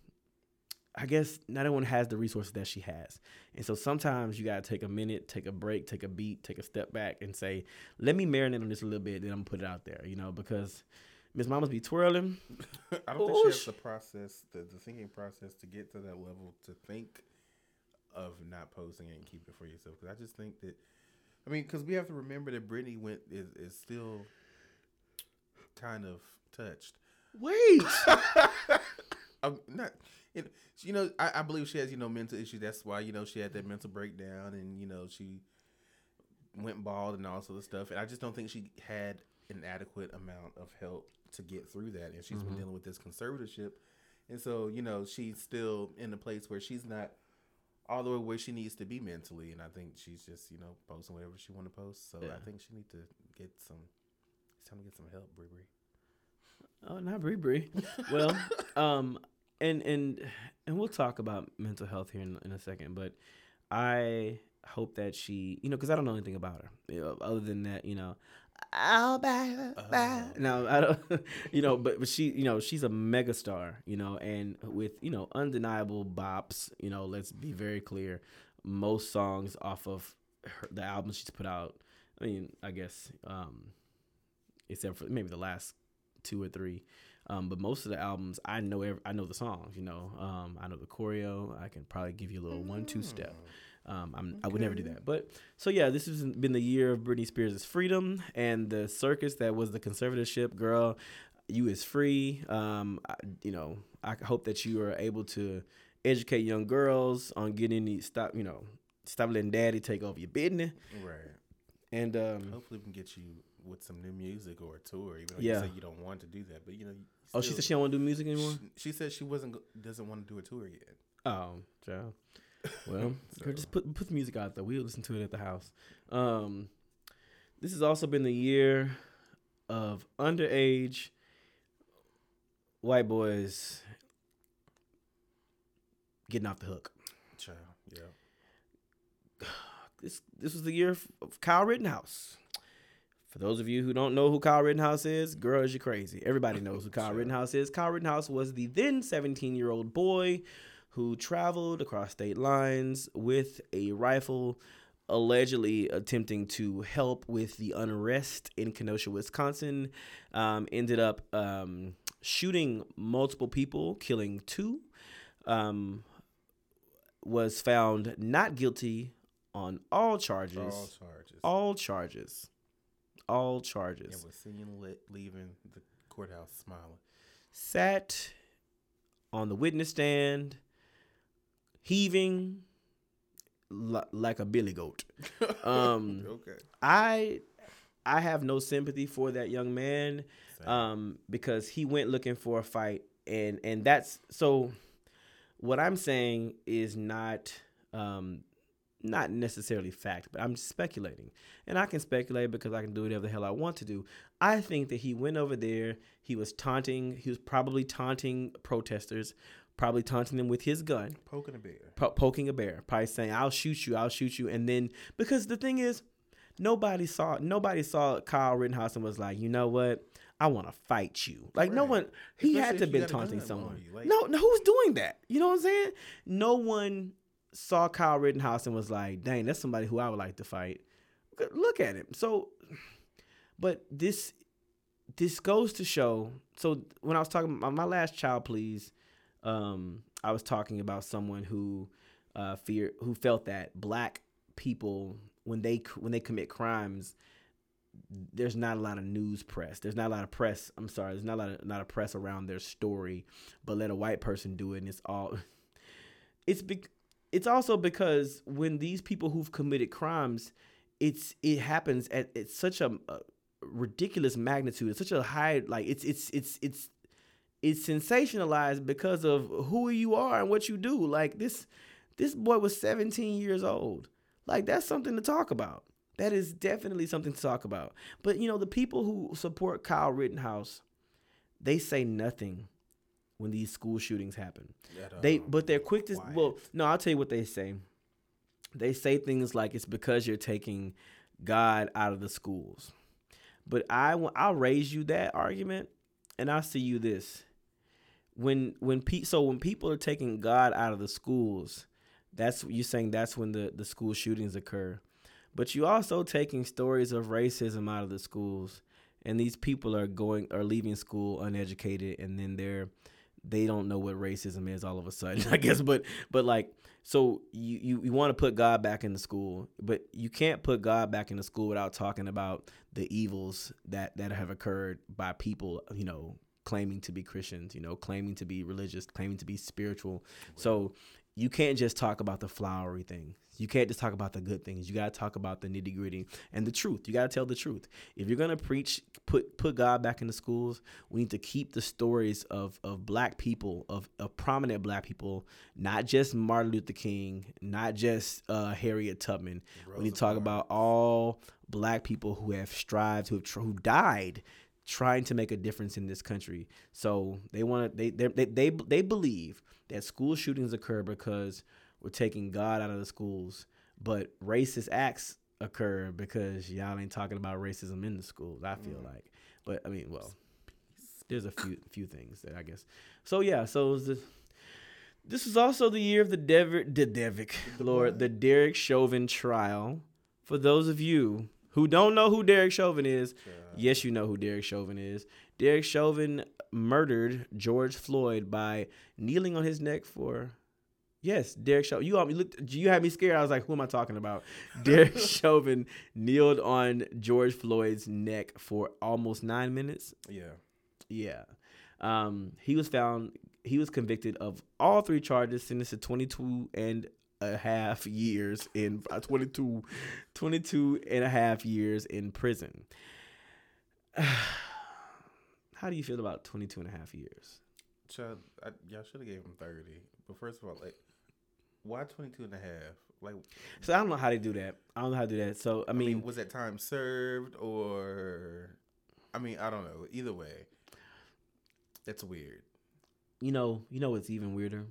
S3: i guess not everyone has the resources that she has and so sometimes you got to take a minute take a break take a beat take a step back and say let me marinate on this a little bit then i'm put it out there you know because miss mamas be twirling
S2: I don't think she has the process, the, the thinking process to get to that level to think of not posting it and keep it for yourself. Because I just think that, I mean, because we have to remember that Britney went is, is still kind of touched.
S3: wait
S2: I'm not, you know, you know, I, I believe she has, you know, mental issues. That's why, you know, she had that mental breakdown and, you know, she went bald and all sort of stuff. And I just don't think she had an adequate amount of help to get through that. And she's been mm-hmm. dealing with this conservatorship. And so, you know, she's still in a place where she's not all the way where she needs to be mentally. And I think she's just, you know, posting whatever she want to post. So
S3: Yeah.
S2: I think she need to get some, it's time to get some help, Bri Bri.
S3: Oh, not Bri Bri. Well, um, and and and we'll talk about mental health here in, in a second, but I hope that she, you know, because I don't know anything about her, you know, other than that, you know, I'll back, back. No, I don't, you know, but but she, you know, she's a megastar, you know, and with you know undeniable bops, you know, let's be very clear, most songs off of her, the album she's put out. I mean, I guess, um, except for maybe the last two or three. Um, but most of the albums, I know every, I know the songs. You know, um, I know the choreo. I can probably give you a little one-two step. Um, I'm, I would never do that. But so yeah, this has been the year of Britney Spears' freedom and the circus that was the conservatorship. Girl, you is free. Um, I, you know, I hope that you are able to educate young girls on getting the stop. You know, stop letting daddy take over your business.
S2: Right.
S3: And um,
S2: Hopefully, we can get you with some new music or a tour. Even though
S3: Yeah.
S2: you say you don't want to do that, but you know. You
S3: oh, she said she don't want to do music anymore.
S2: She, she said she wasn't doesn't want to do a tour yet.
S3: Oh, child. Well, girl, just put put the music out there. We'll listen to it at the house. Um, this has also been the year of underage white boys getting off the hook.
S2: Child, yeah.
S3: This this was the year of- of Kyle Rittenhouse. For those of you who don't know who Kyle Rittenhouse is, girl, is you crazy? Everybody knows who Kyle Rittenhouse is. Kyle Rittenhouse was the then 17 year old boy who traveled across state lines with a rifle, allegedly attempting to help with the unrest in Kenosha, Wisconsin. Um, ended up um, shooting multiple people, killing two. Um, was found not guilty on all charges.
S2: All charges.
S3: All charges. All
S2: yeah,
S3: charges.
S2: was seen le- leaving the courthouse smiling.
S3: Sat on the witness stand, heaving li- like a billy goat. Um,
S2: Okay.
S3: I I have no sympathy for that young man um, because he went looking for a fight, and and that's so. What I'm saying is not um, not necessarily fact, but I'm speculating, and I can speculate because I can do whatever the hell I want to do. I think that he went over there. He was taunting. He was probably taunting protesters, probably taunting them with his gun
S2: Poking a bear.
S3: po- poking a bear, probably saying, "I'll shoot you, I'll shoot you," and then because the thing is, nobody saw nobody saw Kyle Rittenhouse and was like, "You know what? I want to fight you." Like no one, he
S2: Especially
S3: had to been taunting someone.
S2: like-
S3: no, no, who's doing that? You know what I'm saying? No one saw Kyle Rittenhouse and was like, "Dang, that's somebody who I would like to fight." Look- Look at him. So, but this this goes to show. So when I was talking my, my last child, please, um, I was talking about someone who uh, fear who felt that black people when they when they commit crimes, there's not a lot of news press. There's not a lot of press. I'm sorry, there's not a lot of, not a press around their story. But let a white person do it, and it's all. It's be, It's also because when these people who've committed crimes, it's it happens at, at such a, a ridiculous magnitude. It's such a high like it's it's it's it's it's sensationalized because of who you are and what you do. Like this this boy was 17 years old. Like that's something to talk about. That is definitely something to talk about. But you know, the people who support Kyle Rittenhouse, they say nothing when these school shootings happen.
S2: That,
S3: They
S2: um,
S3: but they're quick to
S2: quiet.
S3: well, no, I'll tell you what they say. They say things like it's because you're taking God out of the schools. But I I'll raise you that argument and I'll see you this. When when pe- so when people are taking God out of the schools, that's you're saying that's when the, the school shootings occur. But you also taking stories of racism out of the schools and these people are going are leaving school uneducated and then they're they don't know what racism is all of a sudden i guess but but like so you you, you want to put god back in the school but you can't put god back in the school without talking about the evils that that have occurred by people you know claiming to be christians you know claiming to be religious claiming to be spiritual so you can't just talk about the flowery things. You can't just talk about the good things. You gotta talk about the nitty gritty and the truth. You gotta tell the truth. If you're gonna preach, put put God back in the schools, we need to keep the stories of of black people, of, of prominent black people, not just Martin Luther King, not just uh, Harriet Tubman. we need to talk about all black people who have strived, who have tr- who died trying to make a difference in this country. So they want to they they they they, they believe that school shootings occur because we're taking God out of the schools, but racist acts occur because y'all ain't talking about racism in the schools. I feel mm. like, but I mean, well, there's a few few things that I guess. So yeah, so the, this was also the year of the Devic, the Devic, Lord, the Derek Chauvin trial. For those of you who don't know who Derek Chauvin is, yes, you know who Derek Chauvin is. Derek Chauvin murdered George Floyd by kneeling on his neck for. Yes, Derek Chauvin. You, you looked. You had me scared. I was like, "Who am I talking about?" Derek Chauvin kneeled on George Floyd's neck for almost nine minutes.
S2: Yeah.
S3: Yeah. Um, he was found, he was convicted of all three charges, sentenced to 22 and a half years in uh, 22, 22 and a half years in prison. How do you feel about 22 and a half years?
S2: Child, I, y'all should have gave him 30. But first of all, like, why 22 and a half? Like,
S3: So I don't know how to do that. I don't know how to do that. So, I
S2: I
S3: mean,
S2: mean, was that time served or. I mean, I don't know. Either way, it's weird.
S3: you know, you know what's even weirder?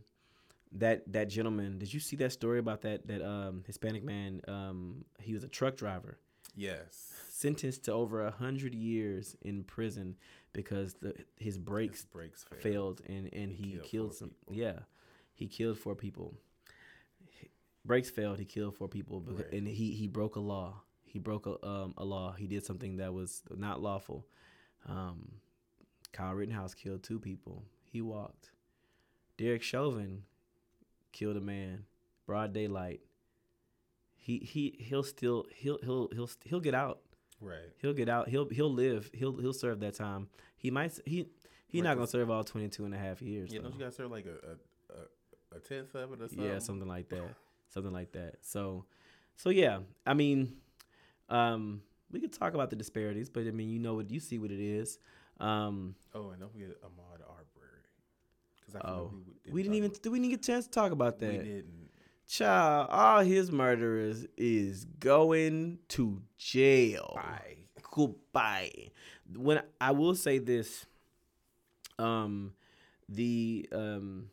S3: That that gentleman, did you see that story about that that um Hispanic man? Um he was a truck driver.
S2: Yes.
S3: sentenced to over a hundred years in prison because the his brakes
S2: His brakes failed.
S3: failed and and he,
S2: killed
S3: killed some.
S2: people.
S3: Yeah, he killed four people. He- Brakes failed. He killed four people, becau-
S2: Right.
S3: and he he broke a law. He broke a um a law. He did something that was not lawful. Um, Kyle Rittenhouse killed two people. He walked. Derek Chauvin killed a man, broad daylight. He he he'll still he'll he'll he'll he'll get out.
S2: Right.
S3: He'll get out. He'll he'll live. He'll he'll serve that time. He might he he's
S2: Right,
S3: not gonna serve all 22 and a half years.
S2: Yeah, don't
S3: though.
S2: you guys serve like a a, a, a tenth of it or something?
S3: Yeah, something like that. Something like that. So so yeah, I mean um we could talk about the disparities, but I mean you know what you see what it is. Um
S2: Oh, and don't forget Ahmaud Arbery. Because I
S3: oh,
S2: we,
S3: we didn't even did we didn't get a chance to talk about
S2: We
S3: that.
S2: didn't.
S3: Child, all his murderers is going to jail.
S2: Bye.
S3: goodbye. When I will say this, um, the um,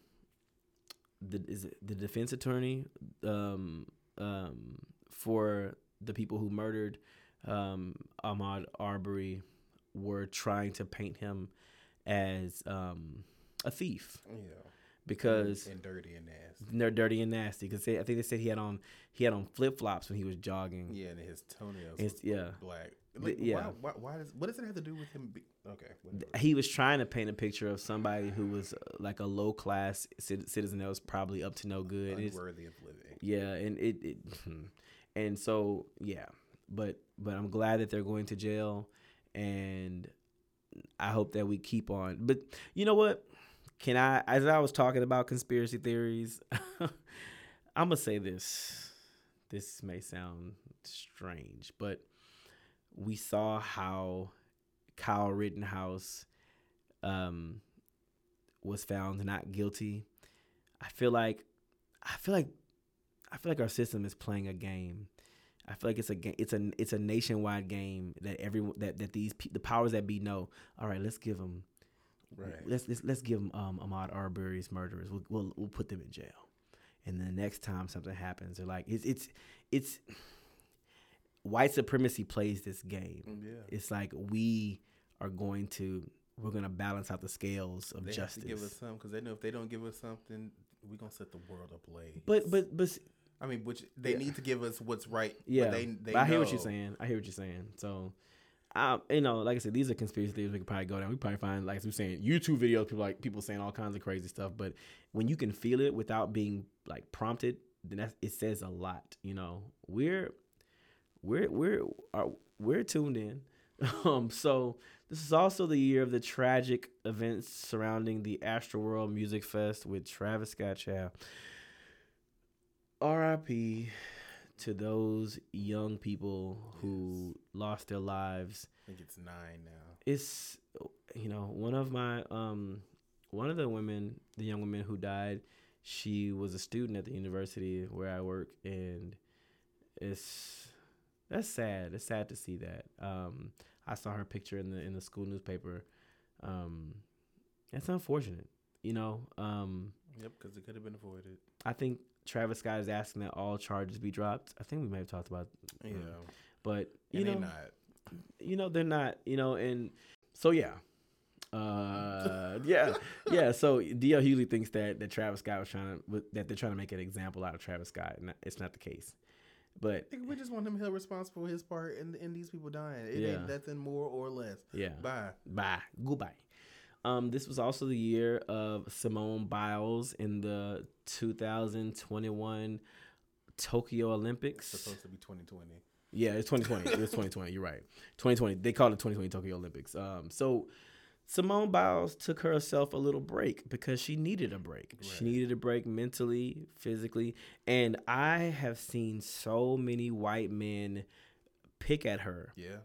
S3: the is it the defense attorney um um for the people who murdered um Ahmaud Arbery were trying to paint him as um a thief
S2: Yeah.
S3: because
S2: and dirty and nasty.
S3: they're dirty and nasty because I think they said he had on he had on flip flops when he was jogging.
S2: Yeah, and his toenails. Was
S3: yeah.
S2: Black. Like,
S3: yeah.
S2: Why, why, why does what does it have to do with him? Be, okay. Whatever.
S3: he was trying to paint a picture of somebody who was uh, like a low class cit- citizen that was probably up to no good. It's-
S2: Unworthy of living.
S3: yeah, and it, it and so yeah, but but I'm glad that they're going to jail, and I hope that we keep on. But you know what? Can I, as I was talking about conspiracy theories, I'm gonna say this. This may sound strange, but we saw how Kyle Rittenhouse um, was found not guilty. I feel like I feel like I feel like our system is playing a game. I feel like it's a game. It's a it's a nationwide game that everyone that that these the powers that be know. All right, let's give them.
S2: Right.
S3: Let's let's, let's give um, Ahmaud Arbery's murderers. We'll, we'll we'll put them in jail, and the next time something happens, they're like it's it's it's white supremacy plays this game.
S2: Yeah.
S3: It's like we are going to we're gonna balance out the scales of
S2: They
S3: justice.
S2: to give us something because they know if they don't give us something, we're gonna set the world ablaze.
S3: but but but
S2: I mean, which they
S3: Yeah.
S2: need to give us what's right. but
S3: Yeah,
S2: they, they
S3: but I hear what you're saying. I hear what you're saying. So, I, you know, like I said, these are conspiracy theories. We could probably go down. We probably find, like we're saying, YouTube videos. People like people saying all kinds of crazy stuff. But when you can feel it without being like prompted, then that's, it says a lot. You know, we're we're we're are, we're tuned in. Um, so this is also the year of the tragic events surrounding the Astroworld Music Fest with Travis Scott. Child. R.I.P. to those young people who lost their lives.
S2: I think it's nine now.
S3: It's you know one of my um one of the women, the young woman who died. She was a student at the university where I work, and it's that's sad. It's sad to see that. Um, I saw her picture in the in the school newspaper. Um, it's unfortunate, you know. Um,
S2: Yep, because it could have been avoided.
S3: I think Travis Scott is asking that all charges be dropped. I think we may have talked about,
S2: Yeah,
S3: but you know,
S2: not.
S3: you know they're not, you know, and so yeah, uh, yeah, yeah. So D.L. Hughley thinks that that Travis Scott was trying to that they're trying to make an example out of Travis Scott, and it's not the case. But
S2: We just want him held responsible for his part in, in these people dying. It
S3: Yeah.
S2: ain't nothing more or less.
S3: yeah,
S2: Bye.
S3: Bye. Goodbye. Um, this was also the year of Simone Biles in the 2021 Tokyo Olympics.
S2: supposed to be 2020.
S3: Yeah, it's 2020. it's 2020. You're right. 2020. They called it 2020 Tokyo Olympics. Um, so Simone Biles took herself a little break because she needed a break. She needed a break mentally, physically, and I have seen so many white men pick at her
S2: Yeah.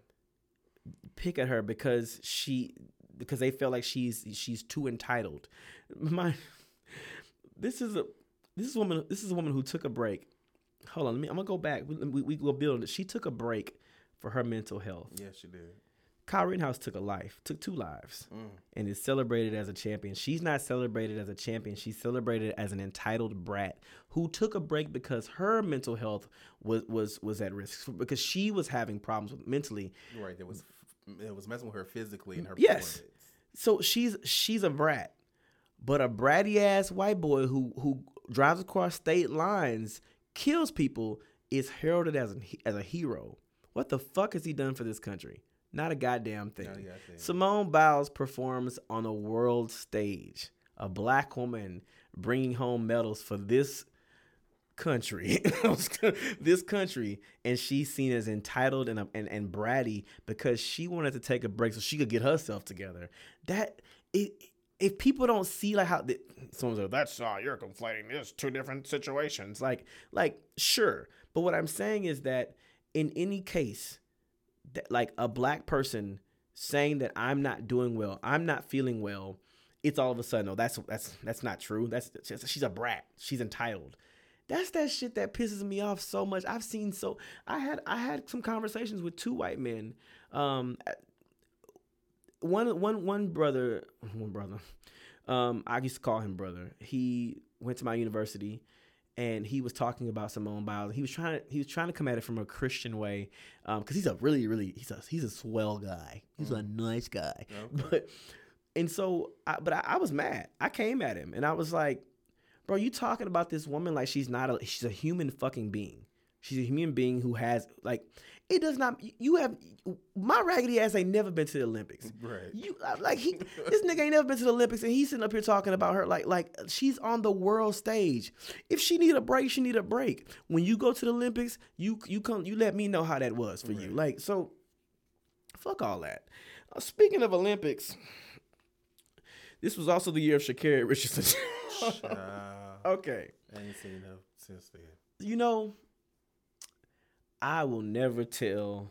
S3: pick at her because she because they feel like she's she's too entitled. My this is a this is a woman this is a woman who took a break. Hold on, let me I'm gonna go back. We we, we will build it. She took a break for her mental health.
S2: Yeah, she did.
S3: Kyle Rittenhouse took a life, took two lives, mm. and is celebrated as a champion. She's not celebrated as a champion. She's celebrated as an entitled brat who took a break because her mental health was was was at risk because she was having problems with mentally.
S2: Right. That was it was messing with her physically and her
S3: Yes. So she's she's a brat, but a bratty ass white boy who who drives across state lines, kills people, is heralded as an, as a hero. What the fuck has he done for this country? Not a goddamn thing.
S2: A goddamn.
S3: Simone Biles performs on a world stage. A black woman bringing home medals for this country, this country, and she's seen as entitled and, and and bratty because she wanted to take a break so she could get herself together. That it, if people don't see like how the, someone's like that's uh, you're conflating this two different situations. Like like sure, but what I'm saying is that in any case, that like a black person saying that I'm not doing well, I'm not feeling well, it's all of a sudden, oh, that's that's that's not true. That's she's a brat. She's entitled. That's that shit that pisses me off so much. I've seen so I had I had some conversations with two white men. Um one one one brother one brother. Um I used to call him brother. He went to my university and he was talking about Simone Biles. He was trying to he was trying to come at it from a Christian way, because he's a really really he's a he's a swell guy. He's a nice guy, but and so I, but I, I was mad. I came at him and I was like, bro, you talking about this woman like she's not a she's a human fucking being. She's a human being who has like it does not you have my raggedy ass ain't never been to the Olympics.
S2: Right.
S3: You like he this nigga ain't never been to the Olympics and he's sitting up here talking about her like like she's on the world stage. If she need a break, she need a break. When you go to the Olympics, you you come you let me know how that was for you. Like so fuck all that. Uh, speaking of Olympics, this was also the year of Sha'Carri Richardson. Okay.
S2: I ain't seen her since then.
S3: You know, I will never tell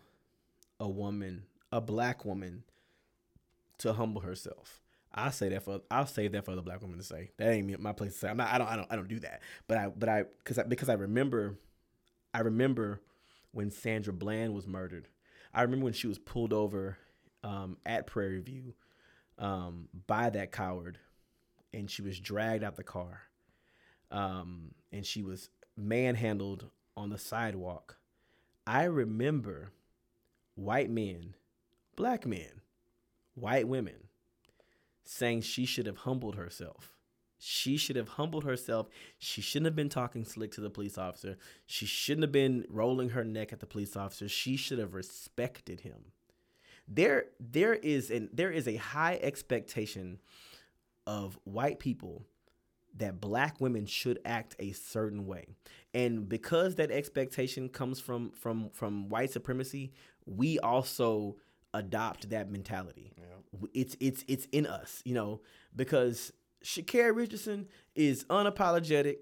S3: a woman, a black woman, to humble herself. I say that for I'll say that for the black woman to say. That ain't my place to say. I'm not. I don't. I don't. I don't do that. But I. But I. Because I, because I remember, I remember when Sandra Bland was murdered. I remember when she was pulled over um, at Prairie View um, by that coward, and she was dragged out the car, um, and she was manhandled on the sidewalk. I remember white men, black men, white women saying she should have humbled herself. She should have humbled herself. She shouldn't have been talking slick to the police officer. She shouldn't have been rolling her neck at the police officer. She should have respected him. There there is an there is a high expectation of white people that black women should act a certain way. And because that expectation comes from from from white supremacy, we also adopt that mentality. W- It's it's it's in us, you know, because Sha'Carri Richardson is unapologetic.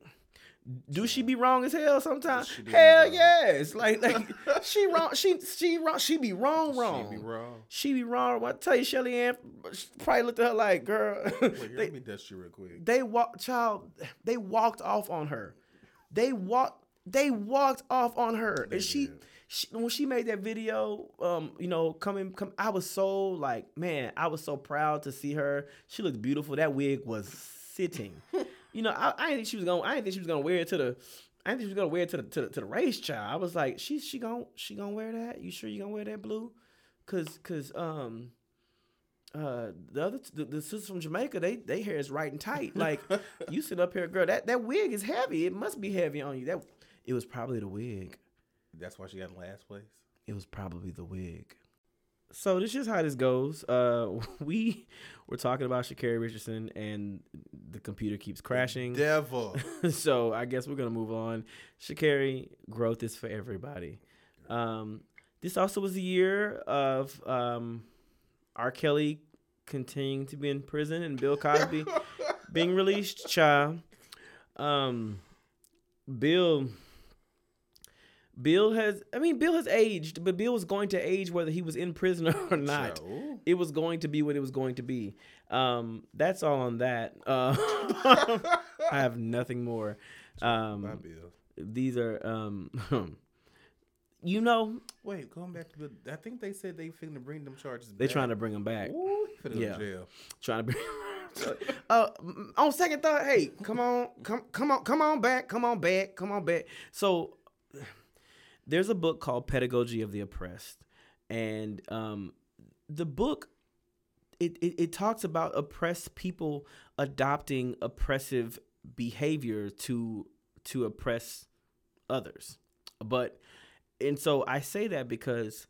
S3: Do she be wrong as hell sometimes?
S2: She do be
S3: Hell yes. Like like she wrong she she wrong she be wrong wrong.
S2: She be wrong.
S3: She be wrong. What tell you, Shelly Ann probably looked at her like, girl.
S2: Wait,
S3: they,
S2: let me dust you real quick.
S3: they walked, child. They walked off on her. They walked. They walked off on her, and she, she, when she made that video, um, you know, coming, come. I was so like, man, I was so proud to see her. She looked beautiful. That wig was sitting. you know, I, I didn't think she was gonna. I didn't think she was gonna wear it to the. I didn't think she was gonna wear it to the to the, to the race, child. I was like, she she gonna she gonna wear that? You sure you gonna wear that blue? Cause cause um uh the other the, the sisters from Jamaica they they hair is right and tight like you sit up here girl that that wig is heavy it must be heavy on you that it was probably the wig
S2: That's why she got in last place.
S3: it was probably the wig so this is how this goes uh we were talking about Sha'Carri Richardson and the computer keeps crashing
S2: Devil.
S3: so I guess we're gonna move on. Sha'Carri, growth is for everybody. Um, this also was a year of um, R. Kelly continuing to be in prison and Bill Cosby being released. Child, um, Bill. Bill has, I mean, Bill has aged, but Bill was going to age whether he was in prison or not
S2: ooh.
S3: it was going to be what it was going to be. Um, that's all on that. Uh, I have nothing more.
S2: My
S3: Um,
S2: bill.
S3: these are, um, you know,
S2: Wait, going back to the, I think they said they finna bring them charges.
S3: they
S2: back.
S3: trying to bring them back.
S2: Ooh,
S3: Yeah.
S2: jail.
S3: trying to be. uh, on second thought, hey, come on, come, come on, come on back, come on back, come on back. So, there's a book called Pedagogy of the Oppressed, and um, the book it, it it talks about oppressed people adopting oppressive behavior to to oppress others, but and so I say that because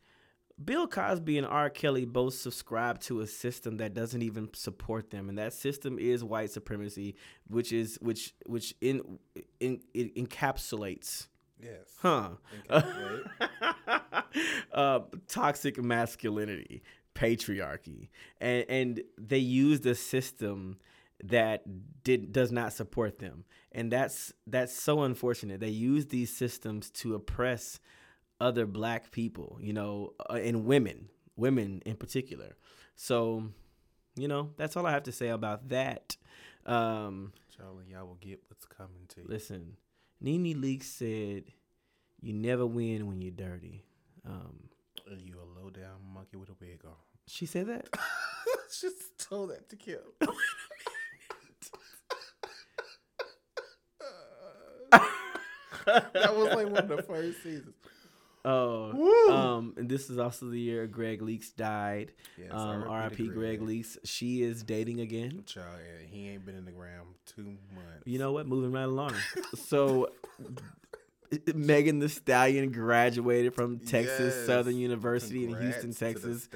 S3: Bill Cosby and R. Kelly both subscribe to a system that doesn't even support them, and that system is white supremacy, which is which which in, in it encapsulates,
S2: Yes.
S3: huh? Uh, toxic masculinity, patriarchy, and and they used a system that did does not support them, and that's that's so unfortunate. They use these systems to oppress other black people, you know, uh, and women, women in particular. So, you know, that's all I have to say about that. Um,
S2: Charlie, y'all will get what's coming to you.
S3: listen, Nene Leakes said, "You never win when you're dirty." Um,
S2: And you a low down monkey with a wig on.
S3: she said that.
S2: Just told that to Kim. that was like one of the first seasons.
S3: Oh,
S2: Woo!
S3: um, and this is also the year Gregg Leakes died.
S2: Yes,
S3: um,
S2: R.I.P.
S3: Greg
S2: Greg.
S3: Leakes. She is dating again.
S2: Child, and he ain't been in the ground two months.
S3: You know what? Moving right along. so, Megan Thee Stallion graduated from Texas
S2: Yes.
S3: Southern University in Houston, Texas.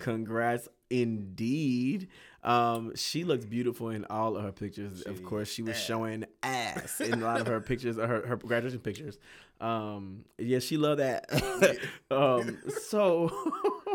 S3: Congrats, indeed. Um, she looks beautiful in all of her pictures. of course, she was
S2: ass.
S3: showing ass in a lot of her pictures, her her graduation pictures. Um, yeah, she love that. um, so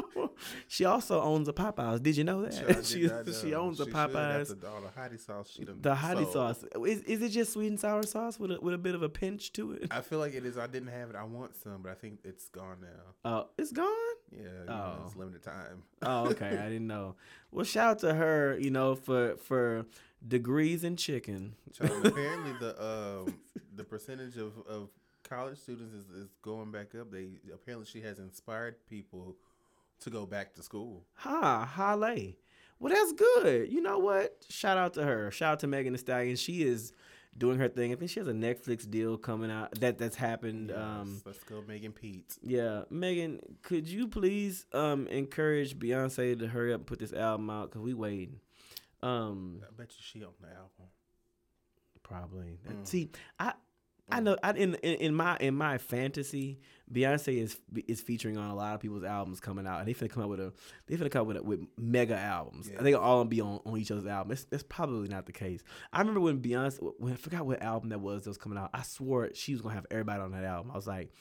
S3: she also owns a Popeyes. Did you know that? She
S2: not
S3: she
S2: know.
S3: owns a Popeyes.
S2: The, all the hottie sauce. She done
S3: The hottie
S2: sold.
S3: sauce is, is it just sweet and sour sauce with a, with a bit of a pinch to it?
S2: I feel like it is. I didn't have it. I want some, but I think it's gone now.
S3: Oh, it's gone.
S2: Yeah, you know,
S3: Oh.
S2: it's limited time.
S3: Oh, okay. I didn't know. Well, shout out to her. You know, for for degrees in chicken.
S2: Child, apparently the um the percentage of, of college students is, is going back up. They apparently she has inspired people to go back to school.
S3: Ha, Halle. Well, that's good. You know what? Shout out to her. Shout out to Megan Thee Stallion. She is doing her thing. I think she has a Netflix deal coming out that that's happened. Um,
S2: let's go, Megan Pete.
S3: yeah, Megan, could you please um encourage Beyonce to hurry up and put this album out? Cause we waiting. Um,
S2: I bet you she on the album.
S3: probably.
S2: Mm.
S3: See, I. I know. I, in, in my in my fantasy, Beyonce is is featuring on a lot of people's albums coming out, and they finna come out with a they finna come out with a, with mega albums.
S2: Yeah.
S3: I think all be on, on each other's album. It's, that's probably not the case. I remember when Beyonce when I forgot what album that was that was coming out. I swore she was gonna have everybody on that album. I was like,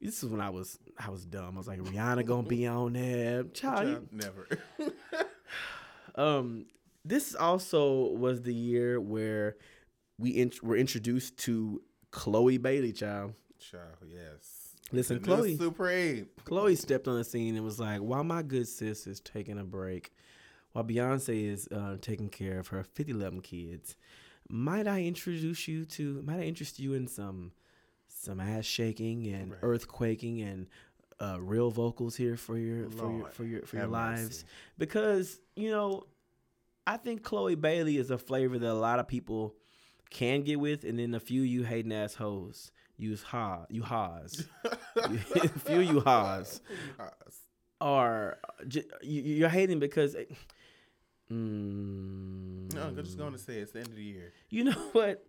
S3: this is when I was I was dumb. I was like, Rihanna gonna be on there. Child,
S2: Child, never.
S3: um, this also was the year where we were introduced to Chloe Bailey, child.
S2: Child, yes.
S3: Listen,
S2: The
S3: Chloe.
S2: Supreme.
S3: Chloe stepped on the scene and was like, "While my good sis is taking a break, while Beyonce is uh, taking care of her 50 11 kids, might I introduce you to? Might I interest you in some some ass shaking and
S2: Right.
S3: earthquaking and uh, real vocals here for your for your for your for your lives?
S2: mercy.
S3: Because you know, I think Chloe Bailey is a flavor that a lot of people can get with, and then a few you hating ass hoes use ha you ha's. a few you ha's are you- you're hating because mm,
S2: No, I'm just going to say it's the end of the year.
S3: you know what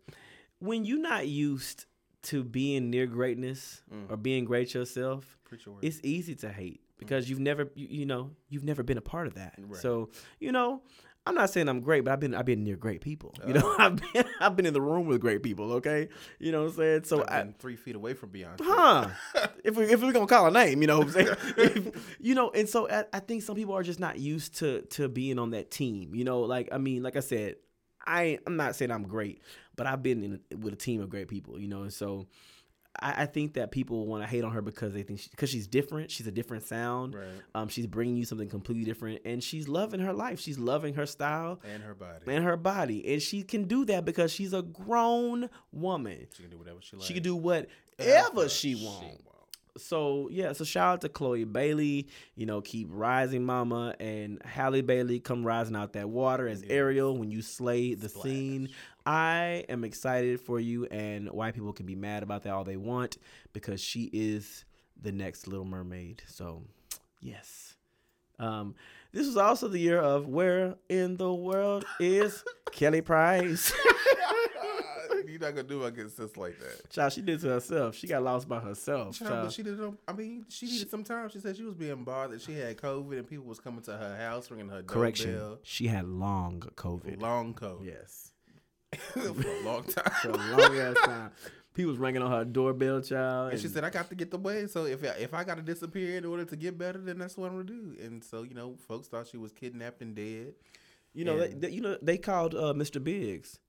S3: when you're not used to being near greatness
S2: Mm.
S3: or being great yourself it's easy to hate because you've never you, you know you've never been a part of that
S2: Right.
S3: so you know I'm not saying I'm great, but I've been I've been near great people. You oh. know, I've been I've been in the room with great people. Okay, you know what I'm saying. So
S2: I've
S3: I,
S2: been three feet away from Beyonce.
S3: huh if we if we're gonna call a name you know what i'm saying If- you know and so I, I think some people are just not used to to being on that team you know like i mean like i said i i'm not saying i'm great but i've been in with a team of great people you know and so I, I think that people want to hate on her because they think because she's different. She's a different sound.
S2: Right.
S3: Um, she's bringing you something completely different, and she's loving her life. She's loving her style
S2: And her body.
S3: and her body, and she can do that because she's a grown woman.
S2: She can do whatever she likes.
S3: She can do whatever she want. so yeah, so shout out to Chloe Bailey. You know, keep rising, Mama, and Halle Bailey come rising out that water as Ariel when you slay the scene. I am excited for you, and white people can be mad about that all they want because she is the next Little Mermaid. So, yes. Um, this was also the year of where in the world is Kelly Price?
S2: You're not gonna do my good sis like that.
S3: Child, she did to herself. She got lost by herself.
S2: Child, but
S3: child.
S2: she did. it I mean, she needed some time. She said she was being bothered. She had COVID, and people was coming to her house ringing her
S3: Correction.
S2: doorbell.
S3: She had long COVID.
S2: Long COVID.
S3: Yes.
S2: for a long time.
S3: For a long ass time. People was ringing on her doorbell, child.
S2: And she said, "I got to get the way. So if I, if I got to disappear in order to get better, then that's what I'm gonna do." And so you know, folks thought she was kidnapped and dead.
S3: you know, they, they- you know, they called uh, Mr. Biggs.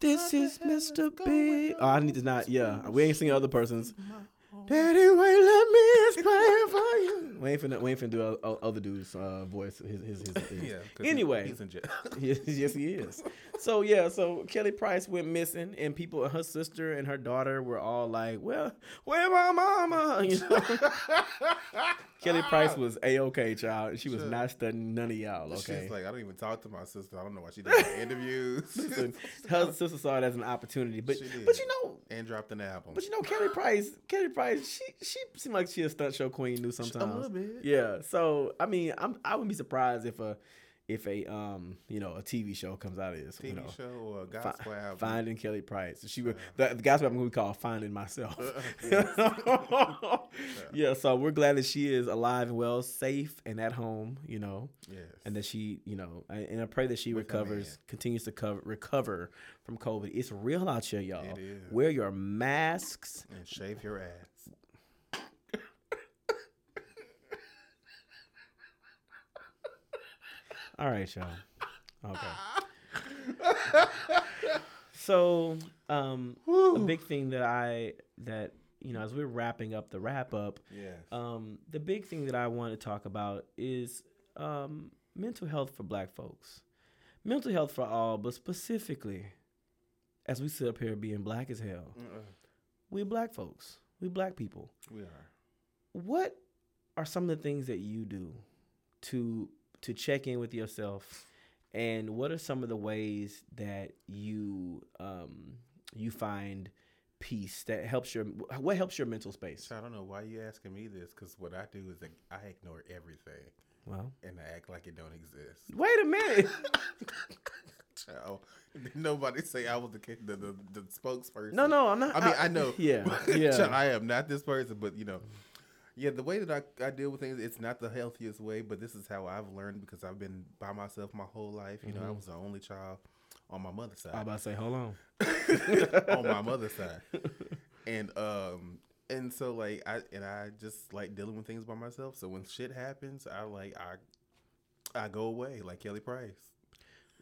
S3: This is Mr. Big. Oh, I need to not. Yeah, we ain't singing other person's. Daddy, wait, let me explain for you. We ain't finna, we ain't finna do o- o- other dude's uh, voice. His, his, his, his.
S2: Yeah. 'cause he-
S3: Anyway,
S2: he's in jail.
S3: yes, yes, he is. So yeah, so Kelly Price went missing, and people, her sister and her daughter were all like, "Well, where my mama?" You know. Kelly Price was a okay, child. and She was not studying none of y'all. Okay.
S2: She's like, I don't even talk to my sister. I don't know why she did my interviews
S3: Listen, her sister saw it as an opportunity, but
S2: She did.
S3: but you know,
S2: and dropped an album.
S3: but you know, Kelly Price, Kelly She she seemed like she a stunt show queen. Knew sometimes,
S2: little bit.
S3: Yeah. So I mean, I'm I wouldn't be surprised if a if a um you know a TV show comes out of this.
S2: TV
S3: you know.
S2: show or a
S3: Fi-
S2: gospel album.
S3: Finding Kelly Price. She would the, the gospel album we call Finding Myself. yeah, so we're glad that she is alive and well, safe and at home, you know.
S2: Yes.
S3: And that she, you know, and I pray that she
S2: With
S3: recovers, continues to cover, recover from COVID. It's real out here, y'all.
S2: It is.
S3: Wear your masks.
S2: and shave your ass.
S3: All right, y'all. Okay. so, um, a big thing that I that you know as we're wrapping up the wrap up,
S2: Yes.
S3: um, the big thing that I want to talk about is um, mental health for Black folks. Mental health for all, but specifically, as we sit up here being black as hell,
S2: Uh-uh.
S3: we Black folks, we Black people.
S2: We are.
S3: what are some of the things that you do to to check in with yourself and what are some of the ways that you um you find peace that helps your what helps your mental space
S2: I don't know why you're asking me this because what I do is I ignore everything
S3: well
S2: and I act like it don't exist.
S3: wait a minute
S2: Child, nobody say I was the the, the the spokesperson.
S3: no no i'm not
S2: I mean, I know.
S3: yeah
S2: Child,
S3: yeah
S2: I am not this person, but you know, yeah, the way that I, I deal with things, it's not the healthiest way, but this is how I've learned because I've been by myself my whole life. You know, I was the only child on my mother's side.
S3: about to say hold on
S2: on my mother's side. And um and so like I and I just like dealing with things by myself. So when shit happens, I like I I go away like Kelly Price.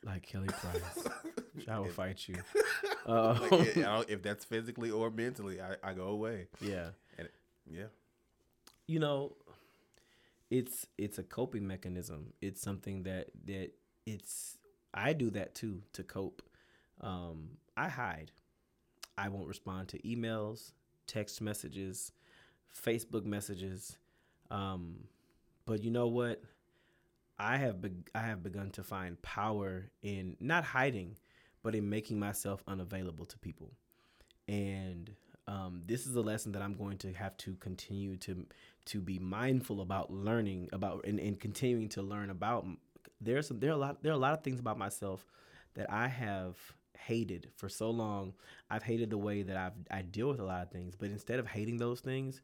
S3: like kelly price i will fight you uh,
S2: Like, if that's physically or mentally, I, I go away.
S3: yeah
S2: And yeah.
S3: You know it's it's a coping mechanism. It's something that that it's i do that too to cope. Um i hide. I won't respond to emails text messages facebook messages. Um but you know what? I have be- i have begun to find power in not hiding but in making myself unavailable to people. And um, this is a lesson that I'm going to have to continue to to be mindful about learning about and, and continuing to learn about. There's some there are a lot there are a lot of things about myself that I have hated for so long. I've hated the way that I've I deal with a lot of things, but instead of hating those things,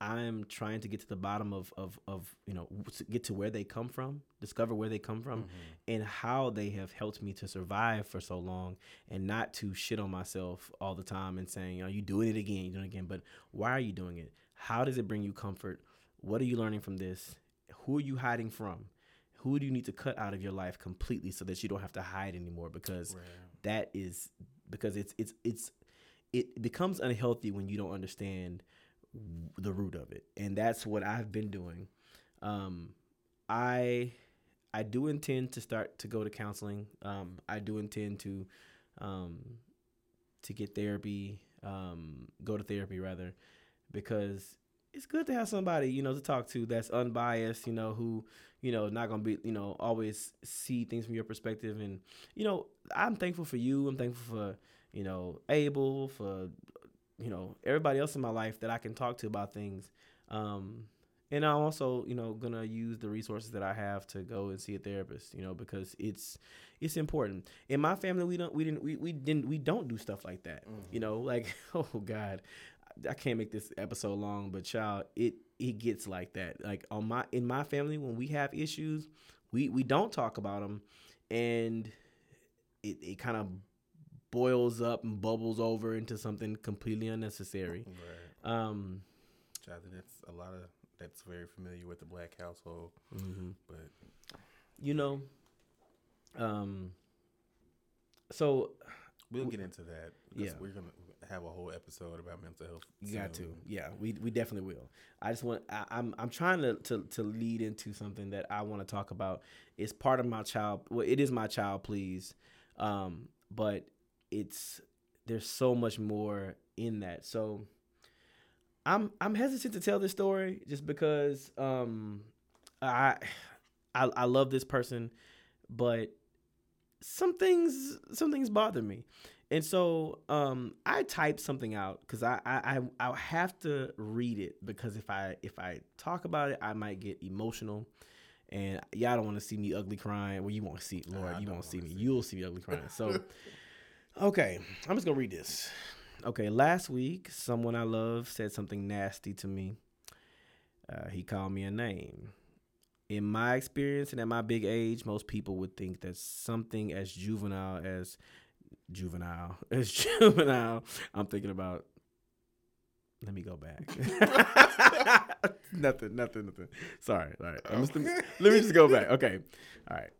S3: I'm trying to get to the bottom of of of you know get to where they come from, discover where they come from, mm-hmm. and how they have helped me to survive for so long, and not to shit on myself all the time and saying, "Are you doing it again? You doing it again?" But why are you doing it? How does it bring you comfort? What are you learning from this? Who are you hiding from? Who do you need to cut out of your life completely so that you don't have to hide anymore? Because that is because it's it's it's it becomes unhealthy when you don't understand the root of it and that's what i've been doing um i i do intend to start to go to counseling um i do intend to um to get therapy um go to therapy rather because it's good to have somebody you know to talk to that's unbiased. You know who you know not gonna be you know always see things from your perspective. And you know I'm thankful for you. I'm thankful for you know Abel for you know everybody else in my life that I can talk to about things. Um, and I'm also, you know, gonna use the resources that I have to go and see a therapist, you know, because it's it's important. In my family, we don't we didn't we, we didn't we don't do stuff like that,
S2: Mm-hmm.
S3: you know, like oh god, I can't make this episode long, but child, it it gets like that. Like on my in my family, when we have issues, we we don't talk about them, and it it kind of boils up and bubbles over into something completely unnecessary.
S2: Right.
S3: Um,
S2: Which I think that's a lot of that's very familiar with the black household.
S3: mhm.
S2: But
S3: you know um so
S2: we'll get into that.
S3: Yeah.
S2: we're gonna have a whole episode about mental health.
S3: you got to yeah we we definitely will i just want I, i'm i'm trying to, to to lead into something that i want to talk about it's part of my child well it is my child please um but it's there's so much more in that so i'm i'm hesitant to tell this story just because um i i, I love this person but some things some things bother me and so um, I typed something out because I, I I I have to read it because if I if I talk about it, I might get emotional, and y'all don't want to see me ugly crying. Well, you won't see, Lord, you won't see me.
S2: see
S3: You'll see me ugly crying. So, okay, I'm just gonna read this. Okay, last week someone I love said something nasty to me. Uh, he called me a name. In my experience and at my big age, most people would think that something as juvenile as juvenile as juvenile. I'm thinking about. Let me go back. nothing, nothing, nothing. Sorry, all right. Just- let me just go back. Okay, all right.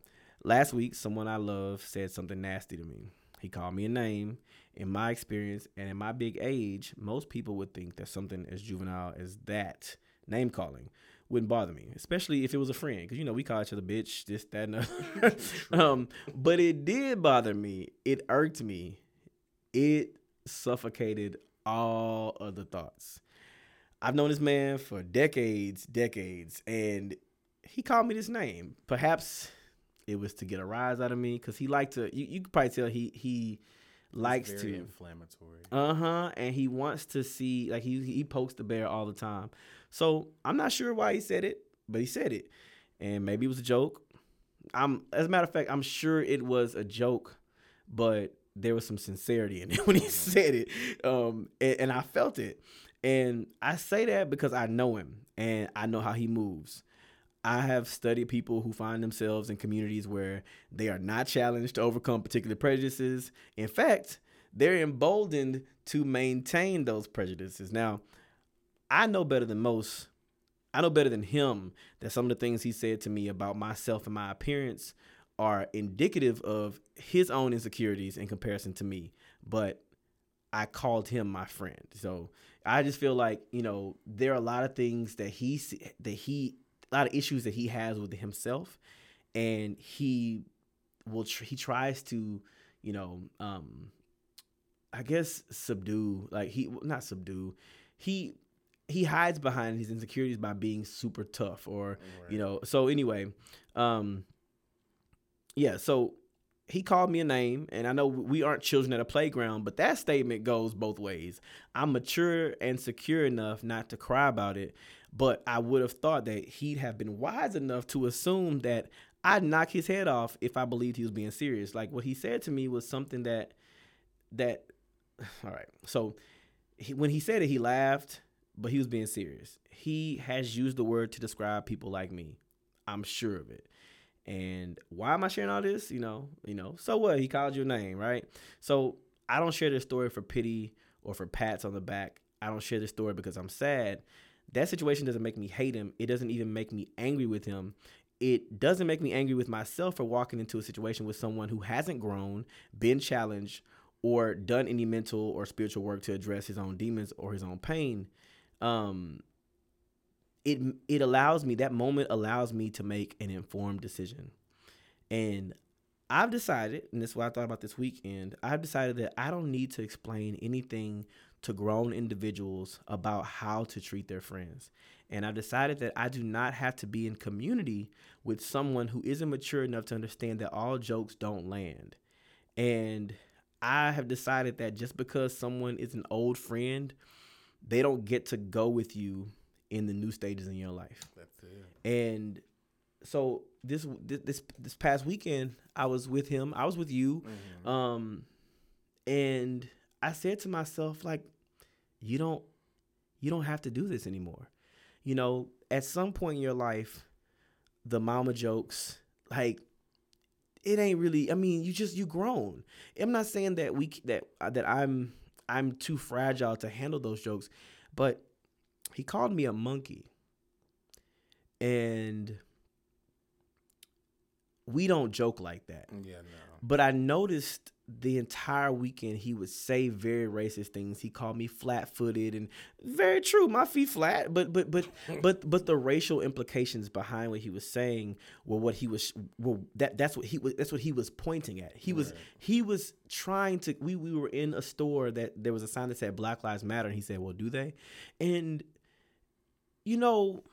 S3: Last week, someone I love said something nasty to me. He called me a name. In my experience and in my big age, most people would think that something as juvenile as that name calling wouldn't bother me, especially if it was a friend, because you know we call each other bitch, this, that, and other. um, but it did bother me. It irked me. It suffocated all other thoughts. I've known this man for decades, decades, and he called me this name. Perhaps it was to get a rise out of me because he liked to. You, you could probably tell he he likes to.
S2: inflammatory.
S3: Uh huh. And he wants to see like he he pokes the bear all the time. So I'm not sure why he said it, but he said it, and maybe it was a joke. I'm as a matter of fact, I'm sure it was a joke, but there was some sincerity in it when he said it, um, and, and I felt it. And I say that because I know him and I know how he moves. I have studied people who find themselves in communities where they are not challenged to overcome particular prejudices. In fact, they're emboldened to maintain those prejudices. Now, I know better than most. I know better than him that some of the things he said to me about myself and my appearance are indicative of his own insecurities in comparison to me. But I called him my friend. So I just feel like, you know, there are a lot of things that he that he a lot of issues that he has with himself and he will tr- he tries to, you know, um I guess subdue, like he not subdue. He he hides behind his insecurities by being super tough or you know. So anyway, um yeah, so he called me a name and I know we aren't children at a playground, but that statement goes both ways. I'm mature and secure enough not to cry about it, but I would have thought that he'd have been wise enough to assume that I'd knock his head off if I believed he was being serious. Like what he said to me was something that that all right. So he, when he said it, he laughed, but he was being serious. He has used the word to describe people like me. I'm sure of it. And why am I sharing all this? You know, you know. So what? He called you a name, right? So I don't share this story for pity or for pats on the back. I don't share this story because I'm sad. That situation doesn't make me hate him. It doesn't even make me angry with him. It doesn't make me angry with myself for walking into a situation with someone who hasn't grown, been challenged, or done any mental or spiritual work to address his own demons or his own pain. Um, it it allows me that moment allows me to make an informed decision, and I've decided, and this is what I thought about this weekend. I've decided that I don't need to explain anything to grown individuals about how to treat their friends. And I've decided that I do not have to be in community with someone who isn't mature enough to understand that all jokes don't land. And I have decided that just because someone is an old friend, they don't get to go with you in the new stages in your life.
S2: That's it.
S3: And so this this this past weekend, I was with him. I was with you, um, and I said to myself, like, you don't you don't have to do this anymore. You know, at some point in your life, the mama jokes, like, it ain't really. I mean, you just you grown. I'm not saying that we that that I'm I'm too fragile to handle those jokes, but he called me a monkey, and we don't joke like that.
S2: Yeah, no.
S3: But I noticed the entire weekend he would say very racist things. He called me flat footed and very true, my feet flat. But but but but but the racial implications behind what he was saying were what he was well that that's what he was that's what he was pointing at. He was he was trying to we, we were in a store that there was a sign that said Black Lives Matter and he said, Well, do they? And you know,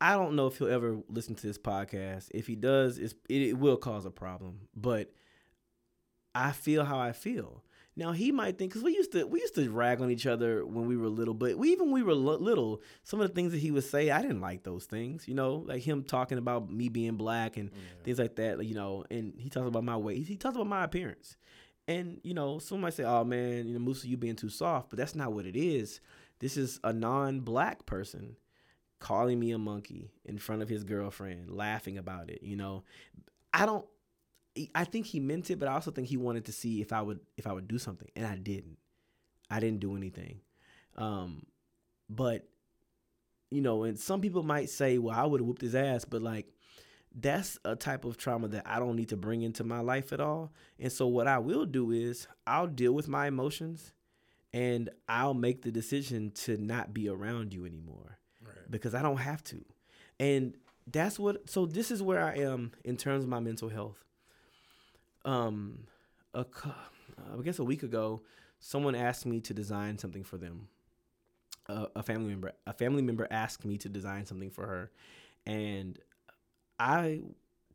S3: I don't know if he'll ever listen to this podcast. If he does, it's, it, it will cause a problem. But I feel how I feel. Now he might think because we used to we used to rag on each other when we were little, but we, even when we were li- little, some of the things that he would say, I didn't like those things. You know, like him talking about me being black and things like that. You know, and he talks about my weight. He talks about my appearance. And you know, some might say, "Oh man, you know, Musa, you being too soft," but that's not what it is. This is a non-black person calling me a monkey in front of his girlfriend, laughing about it. You know, I don't. I think he meant it, but I also think he wanted to see if I would if I would do something, and I didn't. I didn't do anything. Um, but you know, and some people might say, "Well, I would have whooped his ass," but like that's a type of trauma that I don't need to bring into my life at all. And so what I will do is I'll deal with my emotions and I'll make the decision to not be around you anymore
S2: Right.
S3: because I don't have to. And that's what so this is where I am in terms of my mental health. Um a I guess a week ago someone asked me to design something for them. A, a family member a family member asked me to design something for her and I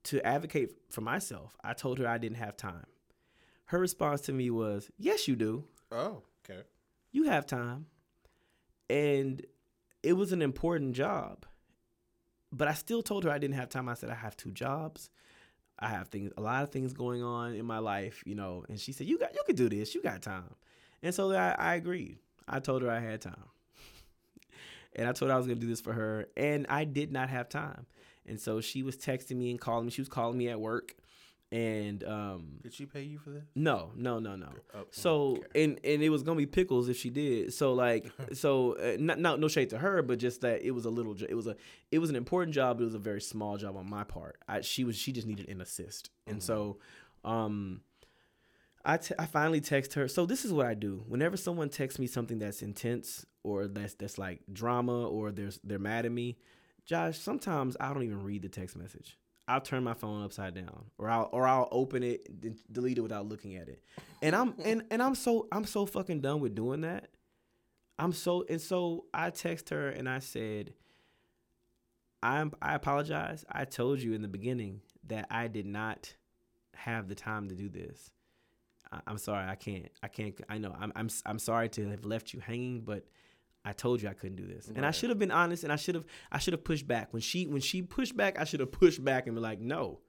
S3: to advocate for myself, I told her I didn't have time. Her response to me was, "Yes, you do."
S2: Oh, okay.
S3: you have time. And it was an important job but i still told her i didn't have time. I said i have two jobs. I have things a lot of things going on in my life you know. And she said you got you could do this. You got time. And so i, I agreed. I told her i had time. And i told her i was to do this for her and i did not have time. And so she was texting me and calling me. She was calling me at work and um
S2: Did she pay you for this?
S3: no no no no
S2: Oh,
S3: so
S2: okay.
S3: and and it was gonna be pickles if she did. So like so uh, not, not no shade to her, but just that it was a little. It was a it was an important job. But it was a very small job on my part. I she was she just needed an assist, and so, um, I te- I finally text her. So this is what I do. Whenever someone texts me something that's intense or that's that's like drama or there's they're mad at me, Josh. Sometimes I don't even read the text message. I'll turn my phone upside down, or I'll or I'll open it, and delete it without looking at it. And I'm and and I'm so I'm so fucking done with doing that. I'm so and so I text her and I said, I'm I apologize. I told you in the beginning that I did not have the time to do this. I, I'm sorry. I can't. I can't. I know. I'm. I'm. I'm sorry to have left you hanging, but I told you I couldn't do this, and I should have been honest, and I should have. I should have pushed back when she when she pushed back. I should have pushed back and be like, no,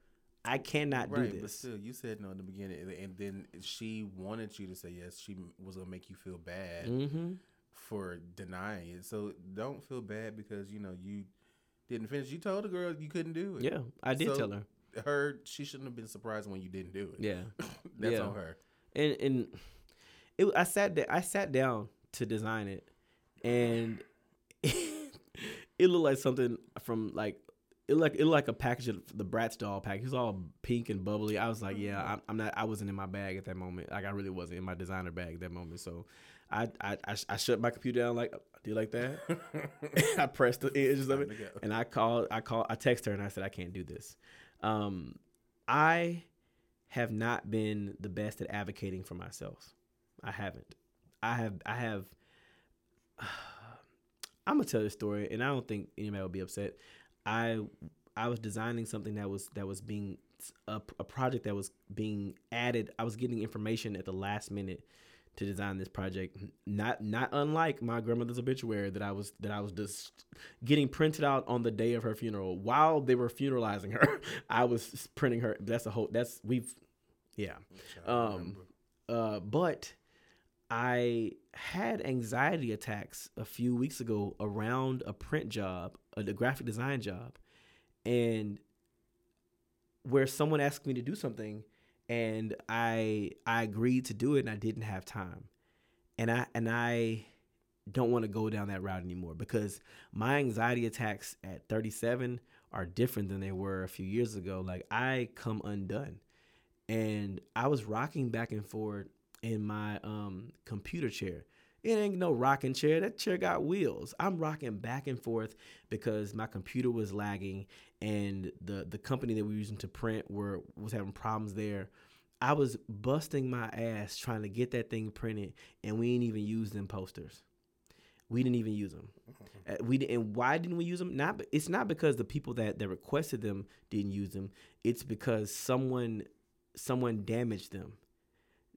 S3: I cannot
S2: right,
S3: do this."
S2: but still, you said no in the beginning, and- then she wanted you to say yes. She was gonna make you feel bad
S3: Mm-hmm.
S2: for denying it. So don't feel bad because you know you didn't finish. You told the girl you couldn't do it.
S3: Yeah, I did
S2: So,
S3: tell her.
S2: Her, she shouldn't have been surprised when you didn't do it.
S3: Yeah.
S2: that's
S3: yeah.
S2: on her.
S3: and and it, I sat da- I sat down to design it, and it looked like something from like it looked like it looked like a package of the Bratz doll package. It was all pink and bubbly. I was like, yeah, I'm, I'm not. I wasn't in my bag at that moment. Like I really wasn't in my designer bag at that moment. So I I I, I shut my computer down like do you like that? I pressed the edges of it,
S2: Time to go.
S3: and I called. I called. I texted her and I said I can't do this. Um, I have not been the best at advocating for myself. I haven't. I have. I have. I'm gonna tell this story, and I don't think anybody will be upset. I I was designing something that was that was being a, a project that was being added. I was getting information at the last minute to design this project. Not not unlike my grandmother's obituary that I was that I was just getting printed out on the day of her funeral while they were funeralizing her. I was printing her. That's a whole. That's we've yeah. Um, uh, but I had anxiety attacks a few weeks ago around a print job, a, graphic design job, and where someone asked me to do something and I I agreed to do it and I didn't have time. And I and I don't want to go down that route anymore because my anxiety attacks at 37 are different than they were a few years ago. Like I come undone. And I was rocking back and forth in my um, computer chair. It ain't no rocking chair. That chair got wheels. I'm rocking back and forth because my computer was lagging and the the company that we were using to print were was having problems there. I was busting my ass trying to get that thing printed, and we didn't even use them posters. We didn't even use them. Uh, we and why didn't we use them? Not it's not because the people that that requested them didn't use them. It's because someone someone damaged them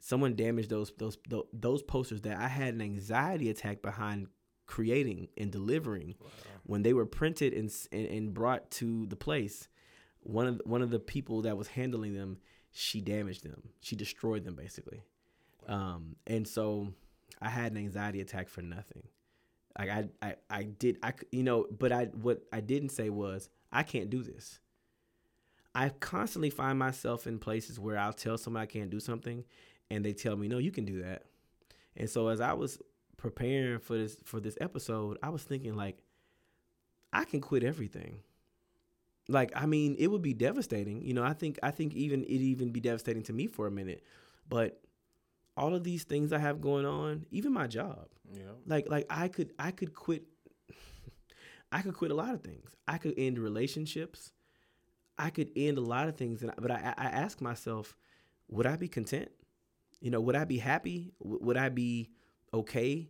S3: someone damaged those those those posters that I had an anxiety attack behind creating and delivering wow. when they were printed and, and, and brought to the place one of one of the people that was handling them she damaged them she destroyed them basically wow. um, and so I had an anxiety attack for nothing like I, I I did I you know but I what I didn't say was I can't do this I constantly find myself in places where I'll tell someone I can't do something and they tell me, "No, you can do that." And so as I was preparing for this for this episode, I was thinking like I can quit everything. Like I mean, it would be devastating. You know, I think I think even it even be devastating to me for a minute. But all of these things I have going on, even my job. Yeah. Like like I could I could quit I could quit a lot of things. I could end relationships. I could end a lot of things and but I I ask myself, would I be content? You know, would I be happy? W- would I be okay?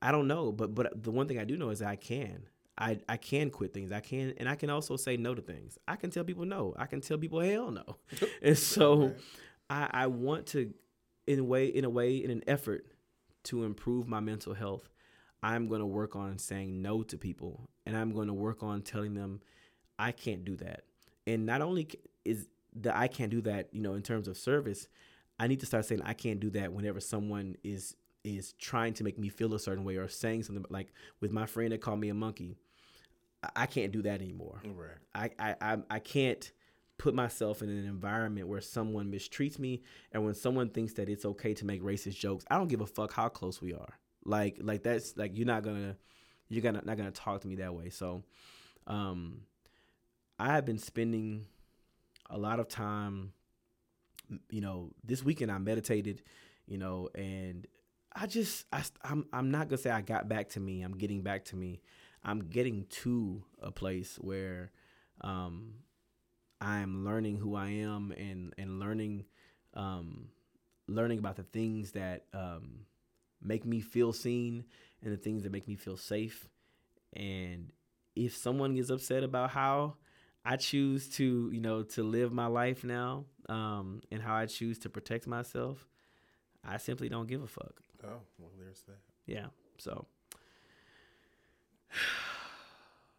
S3: I don't know, but but the one thing I do know is I can. I, I can quit things. I can and I can also say no to things. I can tell people no. I can tell people hell no. and so. I, I want to in a way in a way in an effort to improve my mental health, I'm going to work on saying no to people and I'm going to work on telling them I can't do that. And not only is that I can't do that, you know, in terms of service, I need to start saying I can't do that whenever someone is is trying to make me feel a certain way or saying something like with my friend that called me a monkey. I, can't do that anymore. Right. I, I I can't put myself in an environment where someone mistreats me and when someone thinks that it's okay to make racist jokes. I don't give a fuck how close we are. Like like that's like you're not gonna you're gonna not gonna talk to me that way. So um I have been spending a lot of time you know, this weekend I meditated, you know, and I just I I'm I'm not gonna say I got back to me. I'm getting back to me. I'm getting to a place where um, I'm learning who I am and and learning um, learning about the things that um, make me feel seen and the things that make me feel safe. And if someone gets upset about how I choose to, you know, to live my life now, um, and how I choose to protect myself, I simply don't give a fuck.
S2: Oh, well, there's that.
S3: Yeah. So,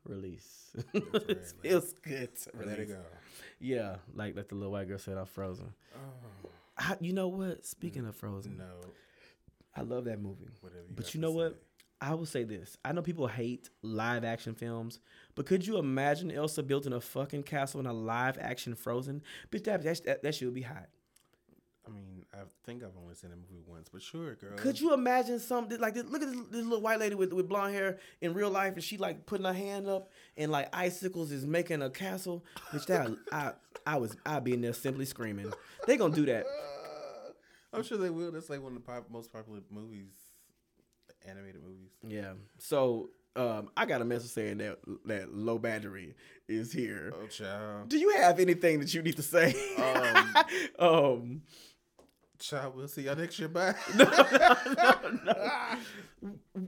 S3: release.
S2: it
S3: feels good.
S2: Let it go.
S3: Yeah, like like the little white girl said, I'm frozen. Oh. I, you know what? Speaking of Frozen,
S2: no,
S3: I love that movie. You but you know what? I will say this. I know people hate live action films, but could you imagine Elsa building a fucking castle in a live action Frozen? Bitch, that, that, that shit would be hot.
S2: I mean, I think I've only seen the movie once, but sure, girl.
S3: Could you imagine something like this? Look at this, this, little white lady with, with blonde hair in real life, and she like putting her hand up, and like icicles is making a castle. Which that I I was I'd be in there simply screaming. They gonna do that.
S2: I'm sure they will. That's like one of the pop, most popular movies animated movies.
S3: Yeah. So um, I got a message saying that that low battery is here.
S2: Oh, child.
S3: Do you have anything that you need to say? Um, um
S2: Child, we'll see y'all next year. Bye. No, no, no.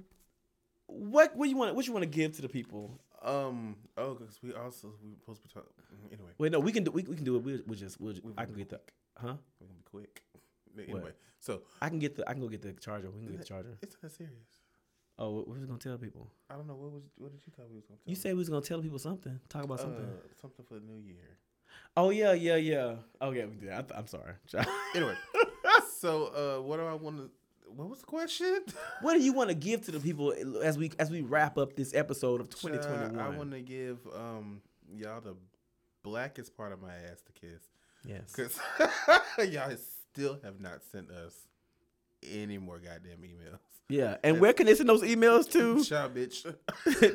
S3: What what you want? What you want to give to the people?
S2: um. Oh, because we also we were supposed to be talking. Anyway,
S3: Wait, no, we can do we, we can do it. We we'll just we'll, just- I can get the huh?
S2: we're gonna be quick. Anyway, so
S3: I can get the I can go get the charger. We can get the charger.
S2: it's not serious.
S3: Oh, what, what was gonna tell people?
S2: I don't know what was what did you thought we was gonna tell?
S3: You said we was gonna tell people something. Talk about
S2: uh,
S3: something.
S2: something for the new year.
S3: Oh yeah, yeah, yeah. Oh yeah, we did. I, I'm sorry.
S2: Anyway, so uh, what do I want to? What was the question?
S3: what do you want to give to the people as we as we wrap up this episode of 2021?
S2: I want to give um y'all the blackest part of my ass to kiss
S3: yes.
S2: because y'all still have not sent us any more goddamn emails.
S3: Yeah, and where can they send those emails to?
S2: Child, bitch.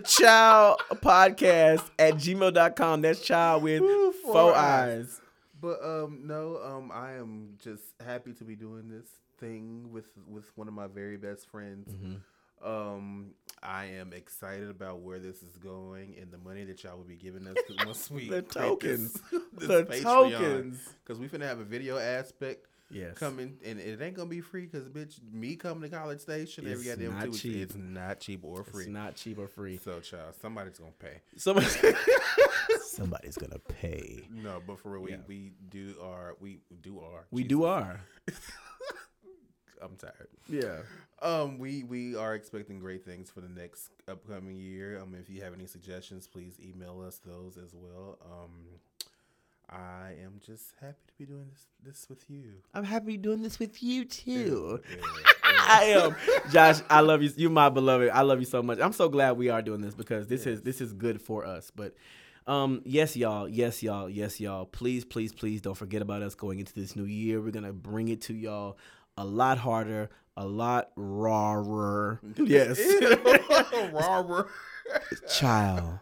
S3: child podcast at gmail.com. That's child with
S2: Woo,
S3: four,
S2: four
S3: eyes.
S2: But um no, um I am just happy to be doing this thing with with one of my very best friends.
S3: Mm-hmm.
S2: Um I am excited about where this is going and the money that y'all will be giving us once we
S3: The tokens.
S2: this,
S3: The tokens.
S2: because we finna have a video aspect
S3: Yes.
S2: coming and it ain't gonna be free because bitch me coming to College Station every
S3: It's
S2: goddamn
S3: not
S2: two weeks,
S3: cheap.
S2: it's not cheap or free.
S3: It's not cheap or free.
S2: so child, somebody's gonna pay.
S3: Somebody, somebody's gonna pay.
S2: No, but for real, we,
S3: Yeah.
S2: we do our we do our
S3: We
S2: Jesus.
S3: do our.
S2: I'm tired.
S3: Yeah.
S2: Um, we we are expecting great things for the next upcoming year. Um, if you have any suggestions, please email us those as well. Um, I am just happy to be doing this this with you.
S3: I'm happy doing this with you too.
S2: Yeah,
S3: I am, Josh. I love you. You're my beloved. I love you so much. I'm so glad we are doing this because this is this is good for us. But um, yes, y'all. Yes, y'all. Yes, y'all. Please, please, please don't forget about us going into this new year. We're gonna bring it to y'all a lot harder, a lot rawer. Yes,
S2: Robert.
S3: child,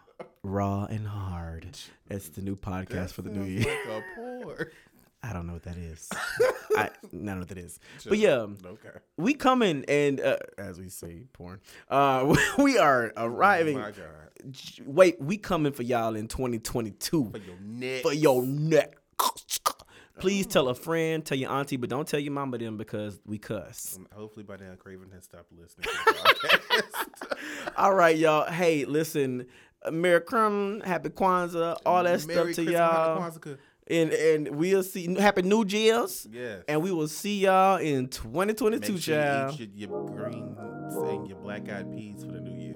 S3: raw and hard. That's the new podcast for the new year.
S2: Like a pour.
S3: I don't know what that is. I, I don't know what that is. But yeah,
S2: Okay.
S3: we coming and uh, as we say, porn. Uh, we are arriving.
S2: Oh.
S3: Wait, we coming for y'all in 2022
S2: For your neck.
S3: for your neck. Please tell a friend, tell your auntie, but don't tell your mama them because we cuss.
S2: Um, Hopefully by now Craven has stopped listening. To the podcast.
S3: All right, y'all. Hey, listen, Merry Christmas, Happy Kwanzaa, all that
S2: Merry
S3: stuff to
S2: Christmas,
S3: y'all.
S2: Hanukkah.
S3: And and we'll see. Happy New Year's.
S2: Yes.
S3: And we will see y'all in 2022,
S2: Make sure
S3: child.
S2: you eat your, your green and your black eyed peas for the new year.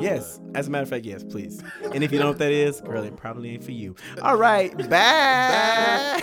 S3: Yes, as a matter of fact, yes, please. And if you know what that is, girl, it probably ain't for you. All right, bye.